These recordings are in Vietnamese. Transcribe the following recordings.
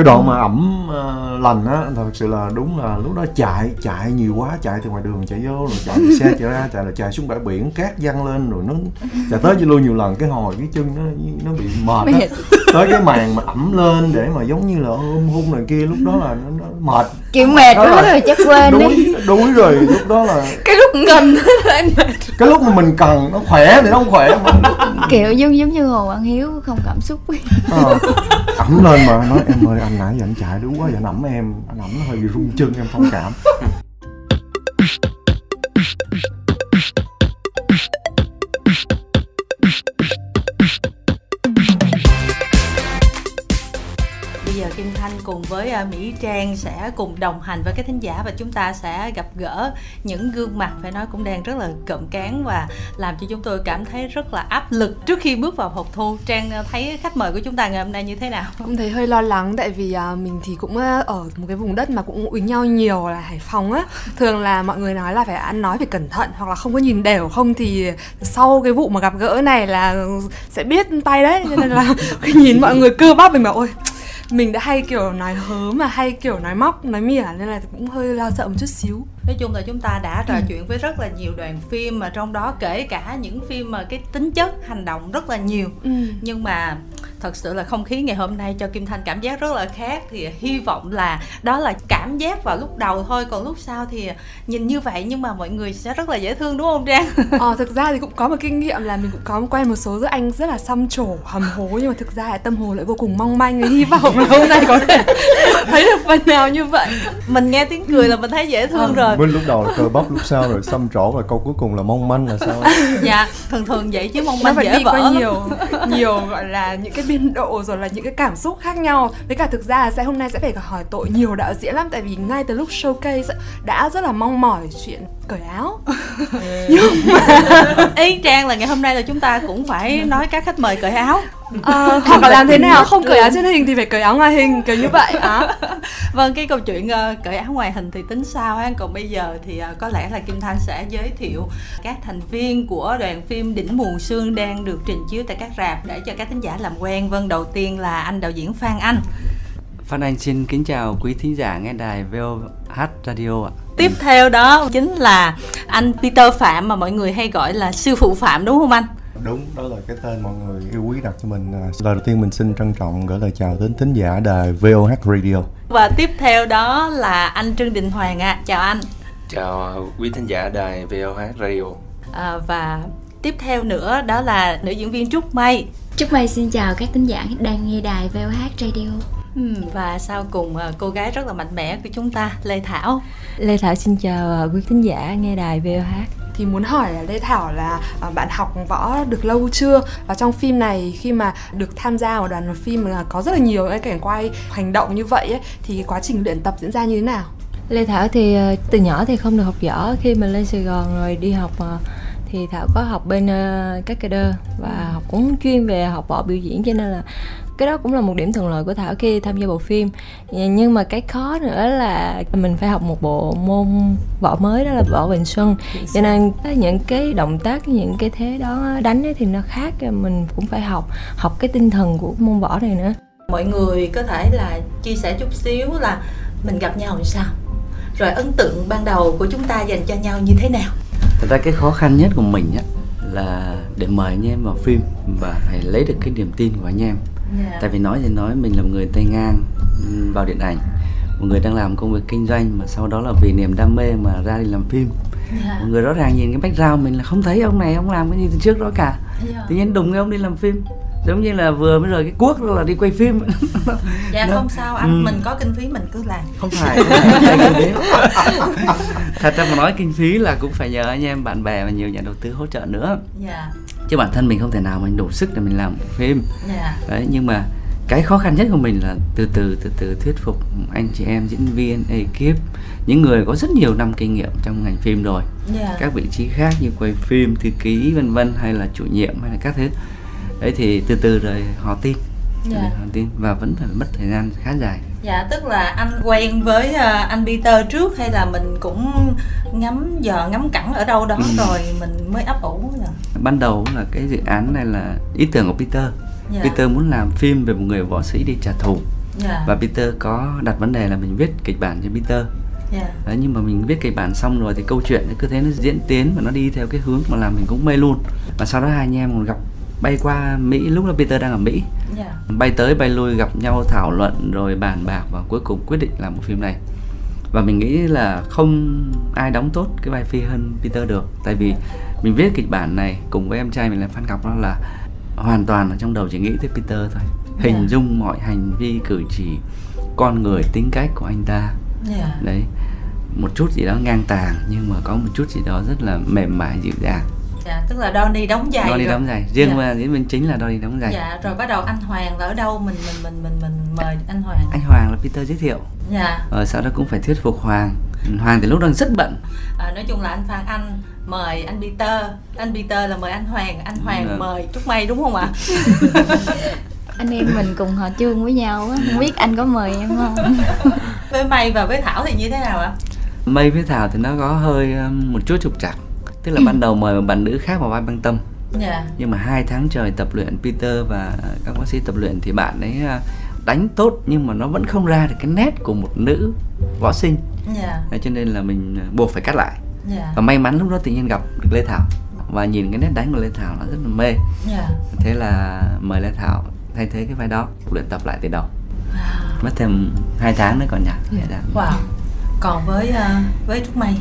cái đoạn mà ẩm uh, lành á thật sự là đúng là lúc đó chạy chạy nhiều quá chạy từ ngoài đường chạy vô rồi chạy xe chạy ra chạy là chạy xuống bãi biển cát văng lên rồi nó chạy tới với lui nhiều lần. Cái hồi cái chân nó nó bị mệt á. Tới cái màn mà ẩm lên để mà giống như là ôm hôn này kia lúc đó là nó, nó mệt. Kiểu mệt Đó quá là rồi chắc quên đi. đuối đuối rồi lúc đó là cái lúc mệt. Cái lúc mà mình cần nó khỏe thì nó không khỏe. Mà kiểu giống giống như hồ văn hiếu không cảm xúc. Ờ, ẩm lên mà nói em ơi, anh nãy giờ anh chạy đúng quá, giờ anh ẩm em anh ẩm nó hơi bị rung chân, em thông cảm. Cùng với à, Mỹ Trang sẽ cùng đồng hành với các thính giả và chúng ta sẽ gặp gỡ những gương mặt phải nói cũng đang rất là cộm cán và làm cho chúng tôi cảm thấy rất là áp lực trước khi bước vào học thu. Trang à, thấy khách mời của chúng ta ngày hôm nay như thế nào? Cũng thấy hơi lo lắng tại vì à, mình thì cũng ở một cái vùng đất mà cũng uống nhau nhiều là Hải Phòng á. Thường là mọi người nói là phải ăn nói phải cẩn thận hoặc là không có nhìn đều không thì sau cái vụ mà gặp gỡ này là sẽ biết tay đấy cho nên là khi nhìn mọi người cơ bắp mình bảo ôi mình đã hay kiểu nói hớ mà, hay kiểu nói móc, nói mỉa, nên là cũng hơi lo sợ một chút xíu nói chung là chúng ta đã trò chuyện với rất là nhiều đoàn phim mà trong đó kể cả những phim mà cái tính chất hành động rất là nhiều. Ừ. nhưng mà thật sự là không khí ngày hôm nay cho Kim Thanh cảm giác rất là khác. Thì hy vọng là đó là cảm giác vào lúc đầu thôi còn lúc sau thì nhìn như vậy nhưng mà mọi người sẽ rất là dễ thương đúng không Trang? ờ thực ra thì cũng có một kinh nghiệm là mình cũng có quen một số đứa anh rất là xăm trổ hầm hố nhưng mà thực ra là tâm hồn lại vô cùng mong manh. Hy vọng là hôm nay có thể thấy được phần nào như vậy. Mình nghe tiếng cười là mình thấy dễ thương rồi bên lúc đầu là cơ bắp lúc sau rồi xăm trổ và câu cuối cùng là mong manh là sao? Dạ thường thường vậy chứ mong nó manh phải dễ đi vỡ. qua nhiều nhiều gọi là những cái biên độ rồi là những cái cảm xúc khác nhau. Với cả thực ra là sẽ hôm nay sẽ phải hỏi tội nhiều đạo diễn lắm tại vì ngay từ lúc showcase đã rất là mong mỏi chuyện cởi áo. Ý Trang là ngày hôm nay là chúng ta cũng phải nói các khách mời cởi áo. Ờ, hoặc là làm thế nào? Không cởi áo trên hình thì phải cởi áo ngoài hình kiểu như vậy. Á Vâng, cái câu chuyện ờ, cởi áo ngoài hình thì tính sao ha Còn bây giờ thì ờ, có lẽ là Kim Thanh sẽ giới thiệu các thành viên của đoàn phim Đỉnh Mù Sương đang được trình chiếu tại các rạp để cho các thính giả làm quen. Vâng, đầu tiên là anh đạo diễn Phan Anh. Phan Anh xin kính chào quý thính giả nghe đài VOH Radio ạ. Tiếp theo đó chính là anh Peter Phạm mà mọi người hay gọi là sư phụ Phạm đúng không anh? đúng đó là cái tên mọi người yêu quý đặt cho mình. À, lời đầu tiên mình xin trân trọng gửi lời chào đến thính giả đài VOH Radio. Và tiếp theo đó là anh Trương Đình Hoàng ạ. Chào anh. Chào quý thính giả đài VOH Radio. À, Và tiếp theo nữa đó là nữ diễn viên Trúc Mây Chúc May xin chào các thính giả đang nghe đài VOH Radio Ừm, và sau cùng à, cô gái rất là mạnh mẽ của chúng ta Lê Thảo. Lê Thảo xin chào à, quý thính giả nghe đài VOH. thì muốn hỏi là Lê Thảo là à, bạn học võ được lâu chưa? Và trong phim này khi mà được tham gia vào đoàn phim là có rất là nhiều cái cảnh quay hành động như vậy ấy, thì cái quá trình luyện tập diễn ra như thế nào? Lê Thảo thì từ nhỏ thì không được học võ. Khi mà lên Sài Gòn rồi đi học thì Thảo có học bên uh, các cây đơ và học cũng chuyên về học võ biểu diễn cho nên là cái đó cũng là một điểm thuận lợi của Thảo khi tham gia bộ phim. Nhưng mà cái khó nữa là mình phải học một bộ môn võ mới đó là võ Bình Xuân. Cho nên những cái động tác những cái thế đó đánh ấy thì nó khác mình cũng phải học học cái tinh thần của môn võ này nữa. Mọi người có thể là chia sẻ chút xíu là mình gặp nhau làm sao? Rồi ấn tượng ban đầu của chúng ta dành cho nhau như thế nào? Thật ra cái khó khăn nhất của mình á là để mời anh em vào phim và phải lấy được cái niềm tin của anh em. Tại vì nói thì nói mình là một người tay ngang vào điện ảnh, một người đang làm công việc kinh doanh mà sau đó là vì niềm đam mê mà ra đi làm phim. Một người rõ ràng nhìn cái background mình là không thấy ông này ông làm cái gì từ trước đó cả. Tự nhiên đùng cái ông đi làm phim. Giống như là vừa mới rời cái cuốc là đi quay phim. Dạ Nó- không sao anh Ừ. mình có kinh phí mình cứ làm. Không phải. Thật ra mà nói kinh phí là cũng phải nhờ anh em bạn bè và nhiều nhà đầu tư hỗ trợ nữa. Dạ chứ bản thân mình không thể nào mình đủ sức để mình làm phim. Dạ. Đấy nhưng mà cái khó khăn nhất của mình là từ từ từ từ thuyết phục anh chị em diễn viên ekip những người có rất nhiều năm kinh nghiệm trong ngành phim rồi. Dạ. Các vị trí khác như quay phim thư ký vân vân hay là chủ nhiệm hay là các thứ. Đấy thì từ từ rồi họ tin. Dạ. họ tin và vẫn phải mất thời gian khá dài dạ tức là anh quen với à, anh Peter trước hay là mình cũng ngắm giờ ngắm cẳng ở đâu đó Ừ. rồi mình mới ấp ủ nè ban đầu là cái dự án này là ý tưởng của Peter. Dạ. Peter muốn làm phim về một người võ sĩ đi trả thù. Dạ. và Peter có đặt vấn đề là mình viết kịch bản cho Peter. Dạ. Đấy, nhưng mà mình viết kịch bản xong rồi thì câu chuyện cứ thế nó diễn tiến và nó đi theo cái hướng mà làm mình cũng mê luôn. Và sau đó hai anh em còn gặp bay qua Mỹ lúc đó Peter đang ở Mỹ Dạ. bay tới bay lui gặp nhau thảo luận rồi bàn bạc và cuối cùng quyết định làm một phim này và mình nghĩ là không ai đóng tốt cái vai phi hơn Peter được tại vì mình viết kịch bản này cùng với em trai mình là Phan Ngọc đó là hoàn toàn ở trong đầu chỉ nghĩ tới Peter thôi hình Dạ. dung mọi hành vi cử chỉ con người tính cách của anh ta Dạ. đấy một chút gì đó ngang tàng nhưng mà có một chút gì đó rất là mềm mại dịu dàng Dạ, tức là Donny đóng giày Đo đi rồi. đóng giày riêng Dạ. mà diễn viên chính là Đo đi đóng giày Dạ, rồi bắt đầu anh Hoàng là ở đâu mình mình mình mình mình mời anh Hoàng. anh Hoàng là Peter giới thiệu Dạ. rồi sau đó cũng phải thuyết phục Hoàng Hoàng thì lúc đó rất bận À, nói chung là anh Phan Anh mời anh Peter, anh Peter là mời anh Hoàng, anh Hoàng Dạ. mời Trúc May đúng không ạ? anh em mình cùng họ chương với nhau á không biết anh có mời em không với May và với Thảo thì như thế nào ạ? Mây với Thảo thì nó có hơi một chút trục trặc tức là ban đầu mời một bạn nữ khác vào vai băng tâm Dạ. nhưng mà hai tháng trời tập luyện Peter và các bác sĩ tập luyện thì bạn ấy uh, đánh tốt nhưng mà nó vẫn không ra được cái nét của một nữ võ sinh Dạ. Thế cho nên là mình uh, buộc phải cắt lại Dạ. và may mắn lúc đó tự nhiên gặp được Lê Thảo và nhìn cái nét đánh của Lê Thảo nó rất là mê Dạ. thế là mời Lê Thảo thay thế cái vai đó luyện tập lại từ đầu mất thêm hai tháng nữa còn nhỉ tháng. Wow. Còn với ờ, với Trúc May.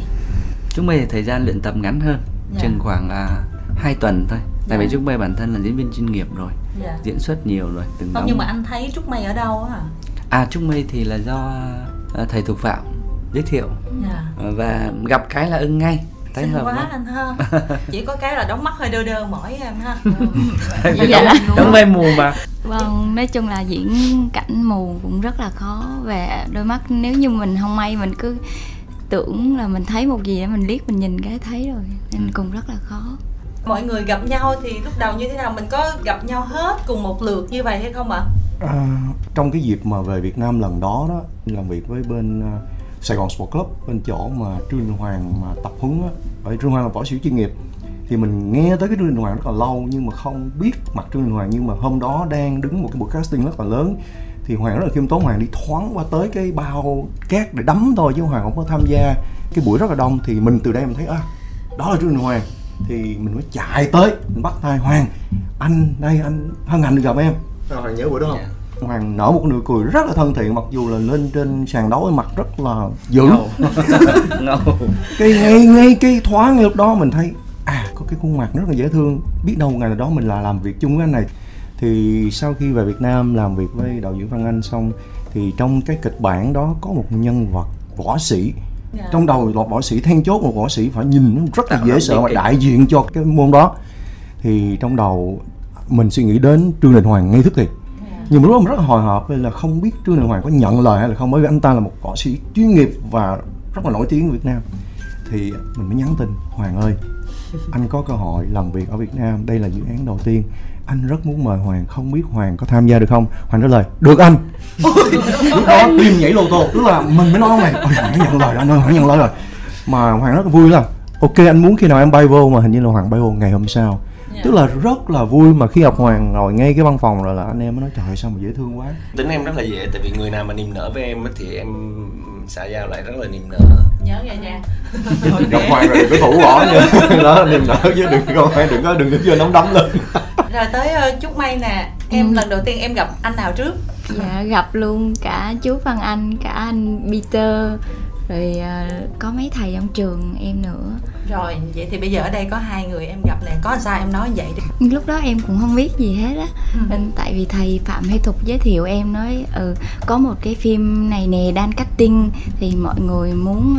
Chúng mày thì thời gian luyện tập ngắn hơn Dạ. chừng khoảng à, 2 tuần thôi tại Dạ. vì chúng mày bản thân là diễn viên chuyên nghiệp rồi Dạ. diễn xuất nhiều rồi từng Không đóng nhưng mà anh thấy Trúc May ở đâu á? à chúng mày thì là do à, thầy thuộc phạm giới thiệu Dạ. và gặp cái là ưng ngay thấy Xinh hợp quá lắm. anh ha. Chỉ có cái là đóng mắt hơi đơ đơ mỏi em ha. đóng, đóng mây mù mà vâng nói chung là diễn cảnh mù cũng rất là khó và đôi mắt nếu như mình không may mình cứ tưởng là mình thấy một gì đó mình liếc mình nhìn cái thấy rồi nên cũng rất là khó. Mọi người gặp nhau thì lúc đầu như thế nào? Mình có gặp nhau hết cùng một lượt như vậy hay không ạ? À, trong cái dịp mà về Việt Nam lần đó đó làm việc với bên à, Sài Gòn Sport Club bên chỗ mà Trương Đình Hoàng mà tập huấn á, bởi Trương Hoàng là võ sĩ chuyên nghiệp. Thì mình nghe tới cái Trương Đình Hoàng rất là lâu nhưng mà không biết mặt Trương Đình Hoàng. Nhưng mà hôm đó đang đứng một cái buổi casting rất là lớn thì Hoàng rất là khiêm tốn Hoàng đi thoáng qua tới cái bao cát để đấm thôi chứ Hoàng không có tham gia cái buổi rất là đông. Thì mình từ đây mình thấy à đó là Trương Đình Hoàng. Thì mình mới chạy tới mình bắt tay Hoàng anh đây anh hân hạnh được gặp em. Hoàng nhớ bữa đó không? Dạ. Hoàng nở một nụ cười rất là thân thiện mặc dù là lên trên sàn đấu mặt rất là dữ. Ngầu. Cái ngay ngay cái thoáng ngay lúc đó mình thấy à có cái khuôn mặt rất là dễ thương. Biết đâu ngày nào đó mình là làm việc chung với anh này thì sau khi về Việt Nam làm việc với đạo diễn Văn Anh xong thì trong cái kịch bản đó có một nhân vật võ sĩ. Dạ. trong đầu một võ sĩ then chốt một võ sĩ phải nhìn nó rất là dễ sợ kịch. đại diện cho cái môn đó. Thì trong đầu mình suy nghĩ đến Trương Đình Hoàng ngay tức thì. Nhưng mà lúc đó mình rất là hồi hộp là không biết Trương Đình Hoàng có nhận lời hay là không bởi vì anh ta là một võ sĩ chuyên nghiệp và rất là nổi tiếng ở Việt Nam thì mình mới nhắn tin Hoàng ơi anh có cơ hội làm việc ở Việt Nam đây là dự án đầu tiên. Anh rất muốn mời Hoàng không biết Hoàng có tham gia được không? Hoàng trả lời được anh. Lúc đó tim nhảy lô tô tức là mình mới nói này ôi Hoàng đã nhận lời rồi anh ơi Hoàng nhận lời rồi. Mà Hoàng rất là vui lắm ok anh muốn khi nào em bay vô? Mà hình như là Hoàng bay vô ngày hôm sau. Tức là rất là vui mà khi gặp Hoàng ngồi ngay cái văn phòng rồi là anh em mới nói trời sao mà dễ thương quá. Tính em rất là dễ tại vì người nào mà niềm nở với em á thì em xã giao lại rất là niềm nở Nhớ nha nha. gặp Hoàng rồi đừng có thủ bỏ nha đó niềm nở chứ đừng có đừng có đừng có vô nóng đấm lên Rồi tới ờ, Trúc May nè. Em Ừ. lần đầu tiên em gặp anh nào trước? dạ gặp luôn cả chú Văn Anh cả anh Peter rồi à, có mấy thầy trong trường em nữa Rồi, vậy thì bây giờ ở đây có hai người em gặp nè, có sao em nói vậy đi. lúc đó em cũng không biết gì hết á. Nên tại vì thầy phạm hay thục giới thiệu em nói ừ có một cái phim này nè đang casting thì mọi người muốn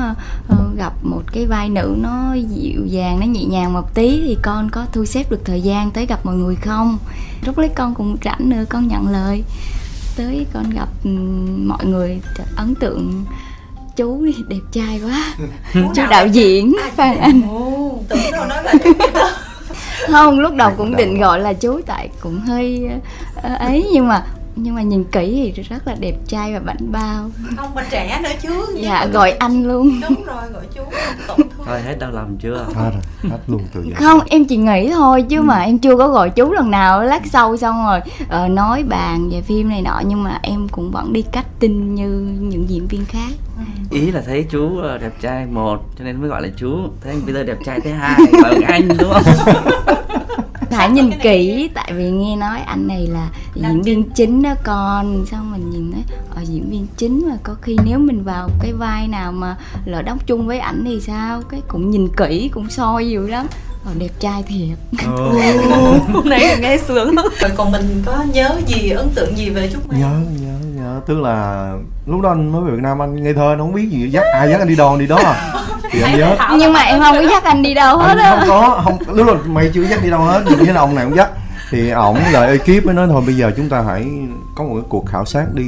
ờ, gặp một cái vai nữ nó dịu dàng nó nhẹ nhàng một tí thì con có thu xếp được thời gian tới gặp mọi người không? Lúc đấy con cũng rảnh nữa con nhận lời. Tới con gặp ừm, mọi người ấn tượng chú đi đẹp trai quá. Chú đạo diễn phan anh. tưởng đâu nói là không lúc đầu cũng định gọi là chú tại cũng hơi ờ, ấy nhưng mà nhưng mà nhìn kỹ thì rất là đẹp trai và bảnh bao. Không mà trẻ nữa chứ dạ gọi anh luôn. Đúng rồi gọi chú tổn thương. Thôi hết đau lòng chưa? Hết rồi hết luôn từ giờ. Không em chỉ nghĩ thôi chứ mà em chưa có gọi chú lần nào lát sau xong rồi ờ, nói bàn về phim này nọ nhưng mà em cũng vẫn đi cách tin như những diễn viên khác. Ý là thấy chú ờ, đẹp trai một cho nên mới gọi là chú. Thấy anh Peter đẹp trai thứ hai gọi anh đúng không phải nhìn kỹ tại vì nghe nói anh này là diễn viên chính đó con. Xong mình nhìn thấy ở diễn viên chính mà có khi nếu mình vào cái vai nào mà lỡ đóng chung với ảnh thì sao? Cái cũng nhìn kỹ cũng soi dữ lắm. Ờ, đẹp trai thiệt. Này nghe sướng rồi còn mình có nhớ gì ấn tượng gì về Trúc Mai? Nhớ nhớ nhớ. Tức là lúc đó anh mới về Việt Nam anh ngây thơ anh không biết gì dắt ai dắt anh đi đâu đi đó à? Thì anh nhớ. Nhưng mà em không có dắt anh đi đâu hết á không có không lúc là mày chưa dắt đi đâu hết nhưng là ông này cũng dắt. Thì ổng lại ekip mới nói thôi bây giờ chúng ta hãy có một cái cuộc khảo sát đi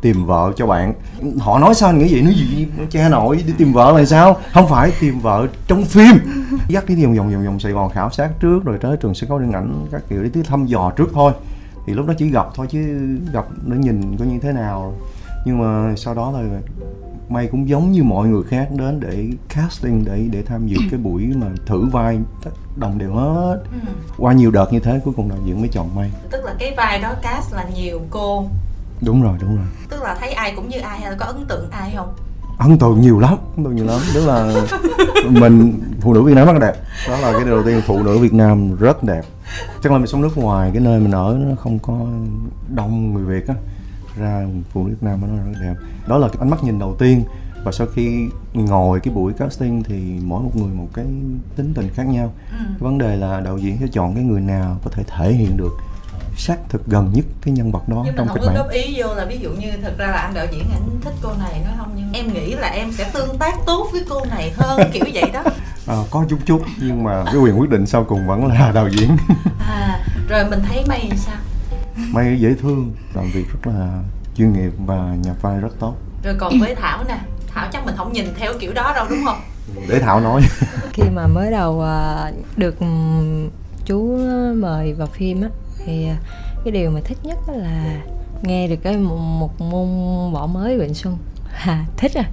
tìm vợ cho bạn. Họ nói sao anh nghĩ vậy? Nói gì cha nội đi tìm vợ là sao? Không phải tìm vợ trong phim. Dắt đi vòng vòng vòng vòng sài gòn khảo sát trước rồi tới trường sân khấu điện ảnh các kiểu đi thăm dò trước thôi. Thì lúc đó chỉ gặp thôi chứ gặp để nhìn coi như thế nào nhưng mà sau đó là may cũng giống như mọi người khác đến để casting để để tham dự cái buổi mà thử vai đồng đều hết. Qua nhiều đợt như thế cuối cùng đạo diễn mới chọn may. Tức là cái vai đó cast là nhiều cô. Đúng rồi đúng rồi. Tức là thấy ai cũng như ai hay là có ấn tượng ai không? Ấn tượng nhiều lắm ấn tượng nhiều lắm. Tức là mình phụ nữ Việt Nam rất đẹp. Đó là cái điều đầu tiên phụ nữ Việt Nam rất đẹp. Chắc là mình sống nước ngoài cái nơi mình ở nó không có đông người Việt á ra phụ nữ Việt Nam nó rất đẹp. Đó là cái ánh mắt nhìn đầu tiên. Và sau khi ngồi cái buổi casting thì mỗi một người một cái tính tình khác nhau. Cái vấn đề là đạo diễn sẽ chọn cái người nào có thể thể hiện được xác thực gần nhất cái nhân vật đó nhưng trong kịch có bản. góp ý vô là ví dụ như thật ra là anh đạo diễn anh thích cô này nói không nhưng em nghĩ là em sẽ tương tác tốt với cô này hơn kiểu vậy đó. À, có chút chút nhưng mà cái quyền quyết định sau cùng vẫn là đạo diễn. À rồi mình thấy thì sao may dễ thương làm việc rất là chuyên nghiệp và nhập vai rất tốt. Rồi còn với thảo nè thảo chắc mình không nhìn theo kiểu đó đâu đúng không? Để thảo nói. Khi mà mới đầu à, được ừm, chú mời vào phim á thì à, cái điều mà thích nhất là nghe được cái một, một môn võ mới Vịnh Xuân. À, thích à.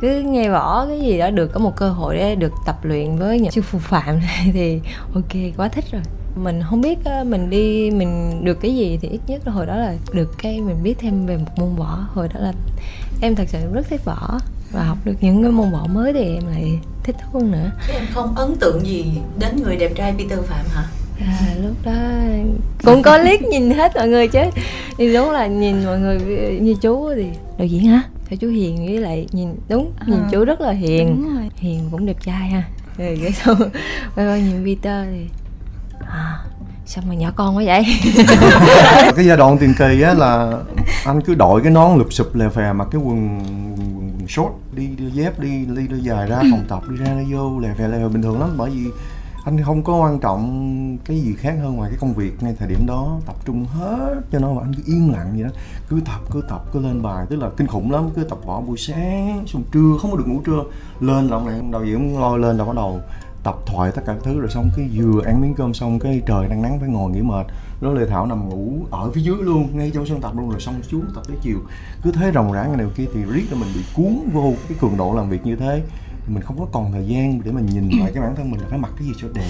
Cứ nghe võ cái gì đó được có một cơ hội để được tập luyện với những sư phụ phạm này thì ok quá thích rồi mình không biết mình đi mình được cái gì thì ít nhất là hồi đó là được cái mình biết thêm về một môn võ. Hồi đó là em thật sự rất thích võ và học được những cái môn võ mới thì em lại thích hơn nữa. Chứ em không ấn tượng gì đến người đẹp trai Peter Phạm hả? À, lúc đó cũng có liếc nhìn hết mọi người chứ. Thì đúng là nhìn mọi người như chú thì đạo diễn hả? Theo chú hiền với lại nhìn đúng nhìn Ờ, chú rất là hiền. Đúng rồi. Hiền cũng đẹp trai ha. Rồi cái sau quay qua nhìn Peter thì à, sao mà nhỏ con quá vậy? Cái giai đoạn tiền kỳ á là anh cứ đội cái nón lụp sụp lè phè mặc cái quần, quần, quần short đi đưa dép đi đi đưa dài ra phòng tập đi ra đi vô lè phè lè phè bình thường lắm. Bởi vì anh không có quan trọng cái gì khác hơn ngoài cái công việc ngay thời điểm đó tập trung hết cho nó mà anh cứ yên lặng vậy đó. Cứ tập cứ tập cứ lên bài tức là kinh khủng lắm. Cứ tập võ buổi sáng xong trưa không có được ngủ trưa lên là ông này đạo diễn lôi lên là bắt đầu tập thoại tất cả các thứ rồi xong cái vừa ăn miếng cơm xong cái trời đang nắng phải ngồi nghỉ mệt. Đó lê thảo nằm ngủ ở phía dưới luôn ngay trong sân tập luôn rồi xong xuống tập tới chiều. Cứ thế ròng rã ngày nào kia thì riết là mình bị cuốn vô cái cường độ làm việc như thế. Mình không có còn thời gian để mình nhìn lại cái bản thân mình là phải mặc cái gì cho đẹp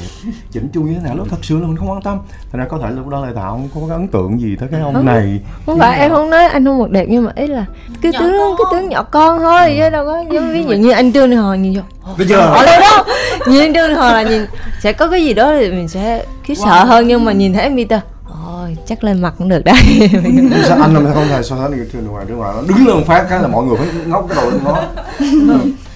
chỉnh chu như thế nào. Lúc thật sự là mình không quan tâm. Thành ra có thể lúc đó lê thảo không có cái ấn tượng gì tới cái ông này. không phải em không nói anh không mặc đẹp nhưng mà ý là cái Nhỏ tướng con. cái tướng nhỏ con thôi chứ đâu có giống ví dụ như anh trương Đình Hòa nhìn vô. Bây giờ ở đây đâu nhìn Đình Hòa là nhìn sẽ có cái gì đó thì mình sẽ khiếp sợ hơn nhưng mà nhìn thấy Peter ôi chắc lên mặt cũng được đấy. Sao anh làm không thể so sánh được trường ngoài trước ngoài nó đứng lên phát cái là mọi người phải ngóc cái đầu lên nó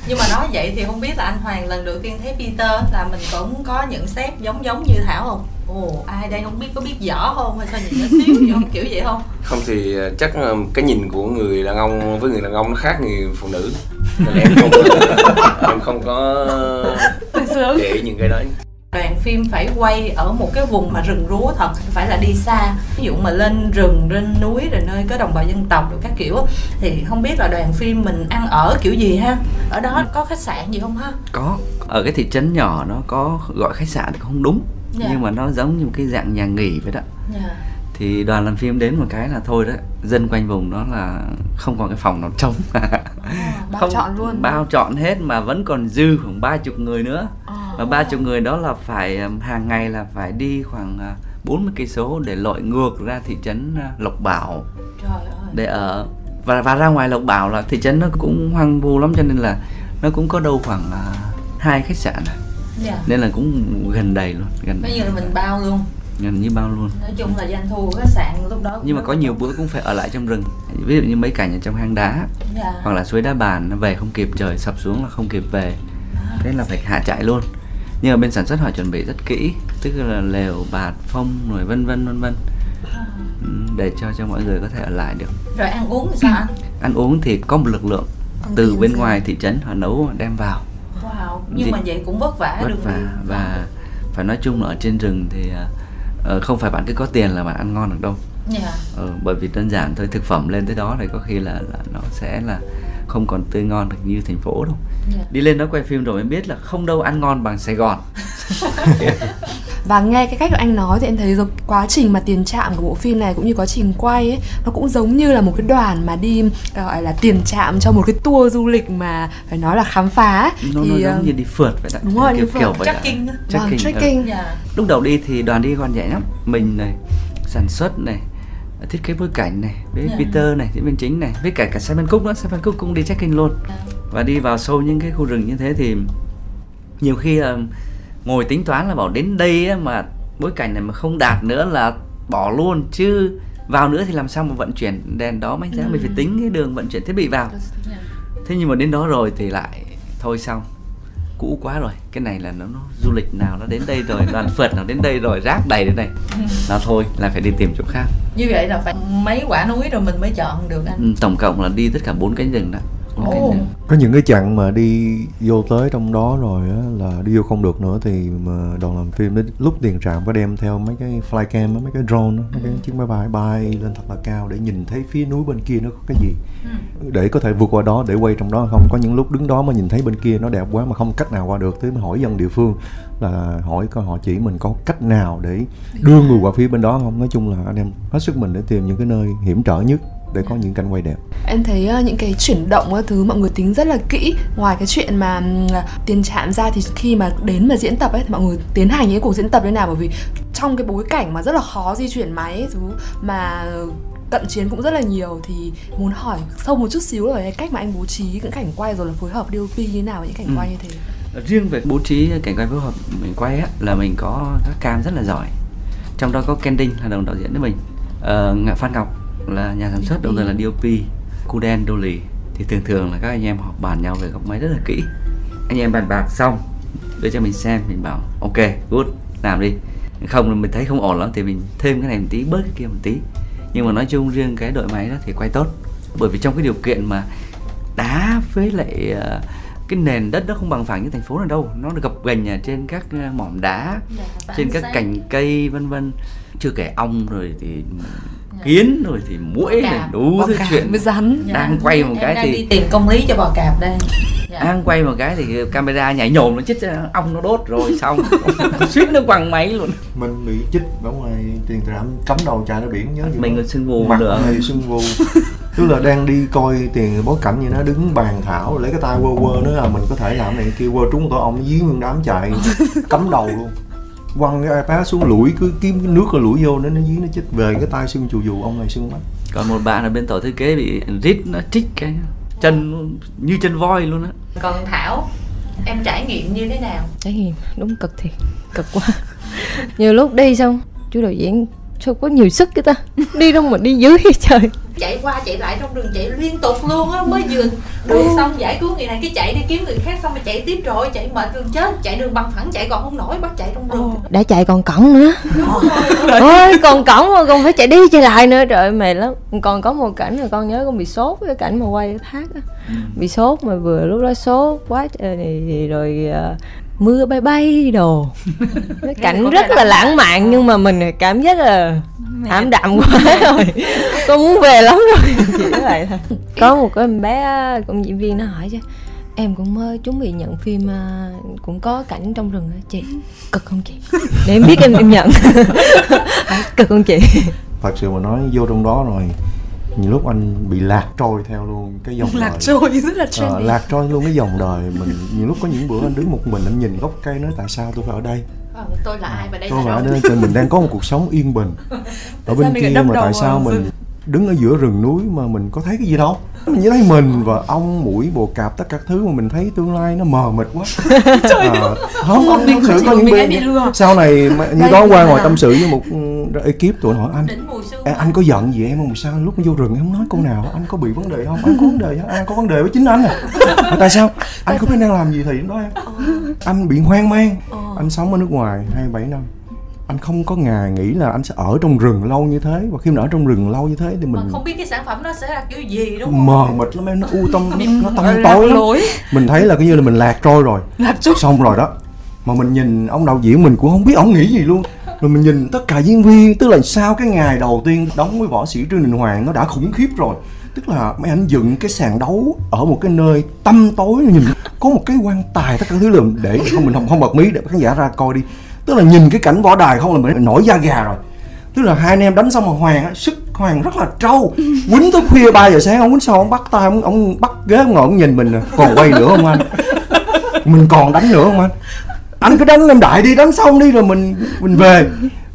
nhưng mà nói vậy thì không biết là anh Hoàng lần đầu tiên thấy Peter là mình cũng có nhận xét giống giống như Thảo không ồ ai đây không biết có biết võ không hay sao nhìn nó xíu vậy không kiểu vậy không? Không thì ờ, chắc ờ, cái nhìn của người đàn ông với người đàn ông nó khác người phụ nữ. Nên em không em không có để những cái đó. Đoàn phim phải quay ở một cái vùng mà rừng rúa thật phải là đi xa. Ví dụ mà lên rừng lên núi rồi nơi có đồng bào dân tộc rồi các kiểu á, thì không biết là đoàn phim mình ăn ở kiểu gì ha? Ở đó có khách sạn gì không ha? Có ở cái thị trấn nhỏ nó có gọi khách sạn thì không đúng Dạ. nhưng mà nó giống như một cái dạng nhà nghỉ vậy đó. Dạ. Thì đoàn làm phim đến một cái là thôi đó dân quanh vùng đó là không còn cái phòng nào trống. Bao không chọn luôn. bao chọn hết mà vẫn còn dư khoảng ba chục người nữa. Và ba chục người đó là phải um, hàng ngày là phải đi khoảng à, 40 cây số để lội ngược ra thị trấn à, Lộc Bảo. Trời ơi. Để ở và và ra ngoài Lộc Bảo là thị trấn nó cũng hoang vu lắm cho nên là nó cũng có đâu khoảng à, hai khách sạn à. Dạ. Nên là cũng gần đầy luôn gần bây giờ là mình bao luôn. Gần như bao luôn. Nói chung là doanh thu của khách sạn lúc đó nhưng mà có nhiều bữa cũng phải ở lại trong rừng. Ví dụ như mấy cảnh ở trong hang đá dạ. hoặc là suối đá bàn nó về không kịp trời sập xuống là không kịp về. Thế là phải hạ trại luôn. Nhưng mà bên sản xuất họ chuẩn bị rất kỹ tức là lều bạt phông rồi vân vân vân vân. Ừ, để cho cho mọi người có thể ở lại được. Rồi ăn uống thì sao anh? Ăn uống thì có một lực lượng Còn từ bên ra. ngoài thị trấn họ nấu đem vào wow nhưng Gì? mà vậy cũng vất vả vất đường vả đi. và phải nói chung là ở trên rừng thì ờ, không phải bạn cứ có tiền là bạn ăn ngon được đâu dạ Ờ, bởi vì đơn giản thôi thực phẩm lên tới đó thì có khi là, là nó sẽ là không còn tươi ngon được như thành phố đâu Dạ. đi lên đó quay phim rồi mới biết là không đâu ăn ngon bằng Sài Gòn Và nghe cái cách anh nói thì em thấy quá trình mà tiền trạm của bộ phim này cũng như quá trình quay ấy nó cũng giống như là một cái đoàn mà đi ờ, gọi là tiền trạm cho một cái tour du lịch mà phải nói là khám phá nó, thì nó giống ờ, như đi phượt vậy đó đúng rồi, kiểu, đi phượt. kiểu vậy đó. Trekking á. vâng, Trekking, ừ. trekking. dạ lúc đầu đi thì đoàn đi còn nhẹ lắm mình này sản xuất này thiết kế bối cảnh này với Dạ. Peter này diễn viên chính này với cả cả Simon Cook nữa. Simon Cook cũng đi check-in luôn. Và đi vào sâu những cái khu rừng như thế thì nhiều khi là ngồi tính toán là bảo đến đây mà bối cảnh này mà không đạt nữa là bỏ luôn. Chứ vào nữa thì làm sao mà vận chuyển đèn đó máy sáng mình phải tính cái đường vận chuyển thiết bị vào. Thế nhưng mà đến đó rồi thì lại thôi xong cũ quá rồi. Cái này là nó, nó du lịch nào nó đến đây rồi đoàn phượt nào đến đây rồi rác đầy đến đây. Nó thôi là phải đi tìm chỗ khác. Như vậy là phải mấy quả núi rồi mình mới chọn được anh. Ừ, tổng cộng là đi tất cả bốn cánh rừng đó có những cái chặng mà đi vô tới trong đó rồi á là đi vô không được nữa thì mà đoàn làm phim đến lúc tiền trạm có đem theo mấy cái flycam á, mấy cái drone á, mấy cái chiếc máy bay bay lên thật là cao để nhìn thấy phía núi bên kia nó có cái gì. Để có thể vượt qua đó để quay trong đó. Không có những lúc đứng đó mà nhìn thấy bên kia nó đẹp quá mà không cách nào qua được. Tới mới hỏi dân địa phương là hỏi coi họ chỉ mình có cách nào để đưa người qua phía bên đó không? Nói chung là anh em hết sức mình để tìm những cái nơi hiểm trở nhất để có những cảnh quay đẹp. Em thấy ờ, những cái chuyển động các thứ mọi người tính rất là kỹ. Ngoài cái chuyện mà ừm, tiền trạm ra thì khi mà đến mà diễn tập ấy thì mọi người tiến hành những cái cuộc diễn tập thế nào? Bởi vì trong cái bối cảnh mà rất là khó di chuyển máy ấy, thứ mà cận chiến cũng rất là nhiều thì muốn hỏi sâu một chút xíu về cái cách mà anh bố trí những cảnh quay rồi là phối hợp DOP như thế nào với những cảnh Ừ. quay như thế. Riêng về bố trí cảnh quay phối hợp mình quay á là mình có các cam rất là giỏi. Trong đó có Ken Đinh là đồng đạo diễn với mình. Ờ, Ngạ Phan Ngọc là nhà sản xuất đồng thời là DOP Cu Đen Đô Lì thì thường thường là các anh em họp bàn nhau về góc máy rất là kỹ. Anh em bàn bạc xong đưa cho mình xem mình bảo ok good làm đi. Không là mình thấy không ổn lắm thì mình thêm cái này một tí bớt cái kia một tí. Nhưng mà nói chung riêng cái đội máy đó thì quay tốt. Bởi vì trong cái điều kiện mà đá với lại ờ, cái nền đất nó không bằng phẳng như thành phố nào đâu. Nó được gập ghềnh ở trên các ờ, mỏm đá trên các cành cây vân vân. Chưa kể ong rồi thì kiến rồi thì muỗi này Cạp, đủ thứ cạp chuyện. với rắn. Đang quay một Em cái đang thì đi tìm công lý cho bò cạp đây. Dạ. đang quay một cái thì camera nhảy nhổm nó chích ra, ong nó đốt rồi xong. Suýt nó quăng máy luôn. Mình bị chích ở ngoài tiền trạm cắm đầu chạy ra biển nhớ gì mình còn sưng vù mặt nữa này sưng vù. Tức là đang đi coi tiền bối cảnh như nó đứng bàn thảo lấy cái tay quơ quơ nữa là mình có thể làm này kia quơ trúng tổ ong dí nguyên đám chạy cắm đầu luôn quăng cái iPad xuống lũi cứ kiếm cái nước rồi lũi vô nó nó dí nó chích về cái tay sưng chù dù ông này sưng mắt còn một bạn ở bên tổ thiết kế bị rít nó trích cái chân như chân voi luôn á. Còn thảo em trải nghiệm như thế nào? Trải nghiệm đúng cực thiệt cực quá. Nhiều lúc đi xong chú đạo diễn sao có nhiều sức cái ta? Đi đâu mà đi dưới trời chạy qua chạy lại trong đường chạy liên tục luôn á mới vừa đường xong giải cứu người này cái chạy đi kiếm người khác xong rồi chạy tiếp rồi chạy mệt đường chết chạy đường bằng phẳng chạy còn không nổi bắt chạy trong rừng đã chạy còn cổng nữa. Ôi còn cổng mà còn phải chạy đi chạy lại nữa. Trời ơi, mệt lắm. Còn có một cảnh là con nhớ con bị sốt cái cảnh mà quay thác á. Bị sốt mà vừa lúc đó sốt quá trời thì rồi à, mưa bay bay đồ. Cái cảnh rất là lãng mạn nhưng mà mình cảm giác là ảm đạm quá rồi. Con muốn về lắm rồi. Chỉ vậy thôi. Có một cái em bé con diễn viên nó hỏi chứ em cũng mới chuẩn bị nhận phim à, cũng có cảnh trong rừng á chị cực không chị. Để em biết em em nhận. Cực không chị. Thật sự mà nói vô trong đó rồi nhiều lúc anh bị lạc trôi theo luôn cái dòng lạc đời. trôi rất là trendy Ờ, lạc trôi luôn cái dòng đời mình. Nhiều lúc có những bữa anh đứng một mình anh nhìn gốc cây nói tại sao tôi phải ở đây? Ờ, tôi là ai và đây tôi là phải ở đâu đây mình đang có một cuộc sống yên bình. Ở bên kia mà tại sao mình đứng ở giữa rừng núi mà mình có thấy cái gì đâu mình chỉ thấy mình và ong mũi bồ cạp tất cả các thứ mà mình thấy tương lai nó mờ mịt quá. À, không không thật sự có những bên. sau này như đó qua ngoài tâm sự với một ừ, ekip tụi hỏi anh "Ê, anh có giận gì em không? Sao lúc vô rừng em không nói câu nào? Anh có bị vấn đề không? Anh có vấn đề á anh có vấn đề với chính anh à? Mà tại sao? Anh có biết đang làm gì thì đó em? Anh bị hoang mang. Anh sống ở nước ngoài 27 năm anh không có ngày nghĩ là anh sẽ ở trong rừng lâu như thế. Và khi mà ở trong rừng lâu như thế thì mà mình không biết cái sản phẩm nó sẽ là kiểu gì đúng không? Mờ mịt lắm em nó u tâm nó tăm tối lắm. lối. Mình thấy là coi như là mình lạc trôi rồi. Lạc trôi. Xong rồi đó mà mình nhìn ông đạo diễn mình cũng không biết ông nghĩ gì luôn. Rồi mình nhìn tất cả diễn viên tức là sau cái ngày đầu tiên đóng với võ sĩ trương đình hoàng nó đã khủng khiếp rồi. Tức là mấy anh dựng cái sàn đấu ở một cái nơi tăm tối nhìn. Có một cái quan tài tất cả thứ lượm để không mình không không bật mí để khán giả ra coi đi tức là nhìn cái cảnh võ đài không là mình nổi da gà rồi. Tức là hai anh em đánh xong mà hoàng á sức hoàng rất là trâu. Quýnh tới khuya 3 giờ sáng ông quýnh xong ông bắt tay ông, ông bắt ghế ông ngồi ông nhìn mình còn quay nữa không anh? Mình còn đánh nữa không anh? Anh cứ đánh em đại đi đánh xong đi rồi mình mình về.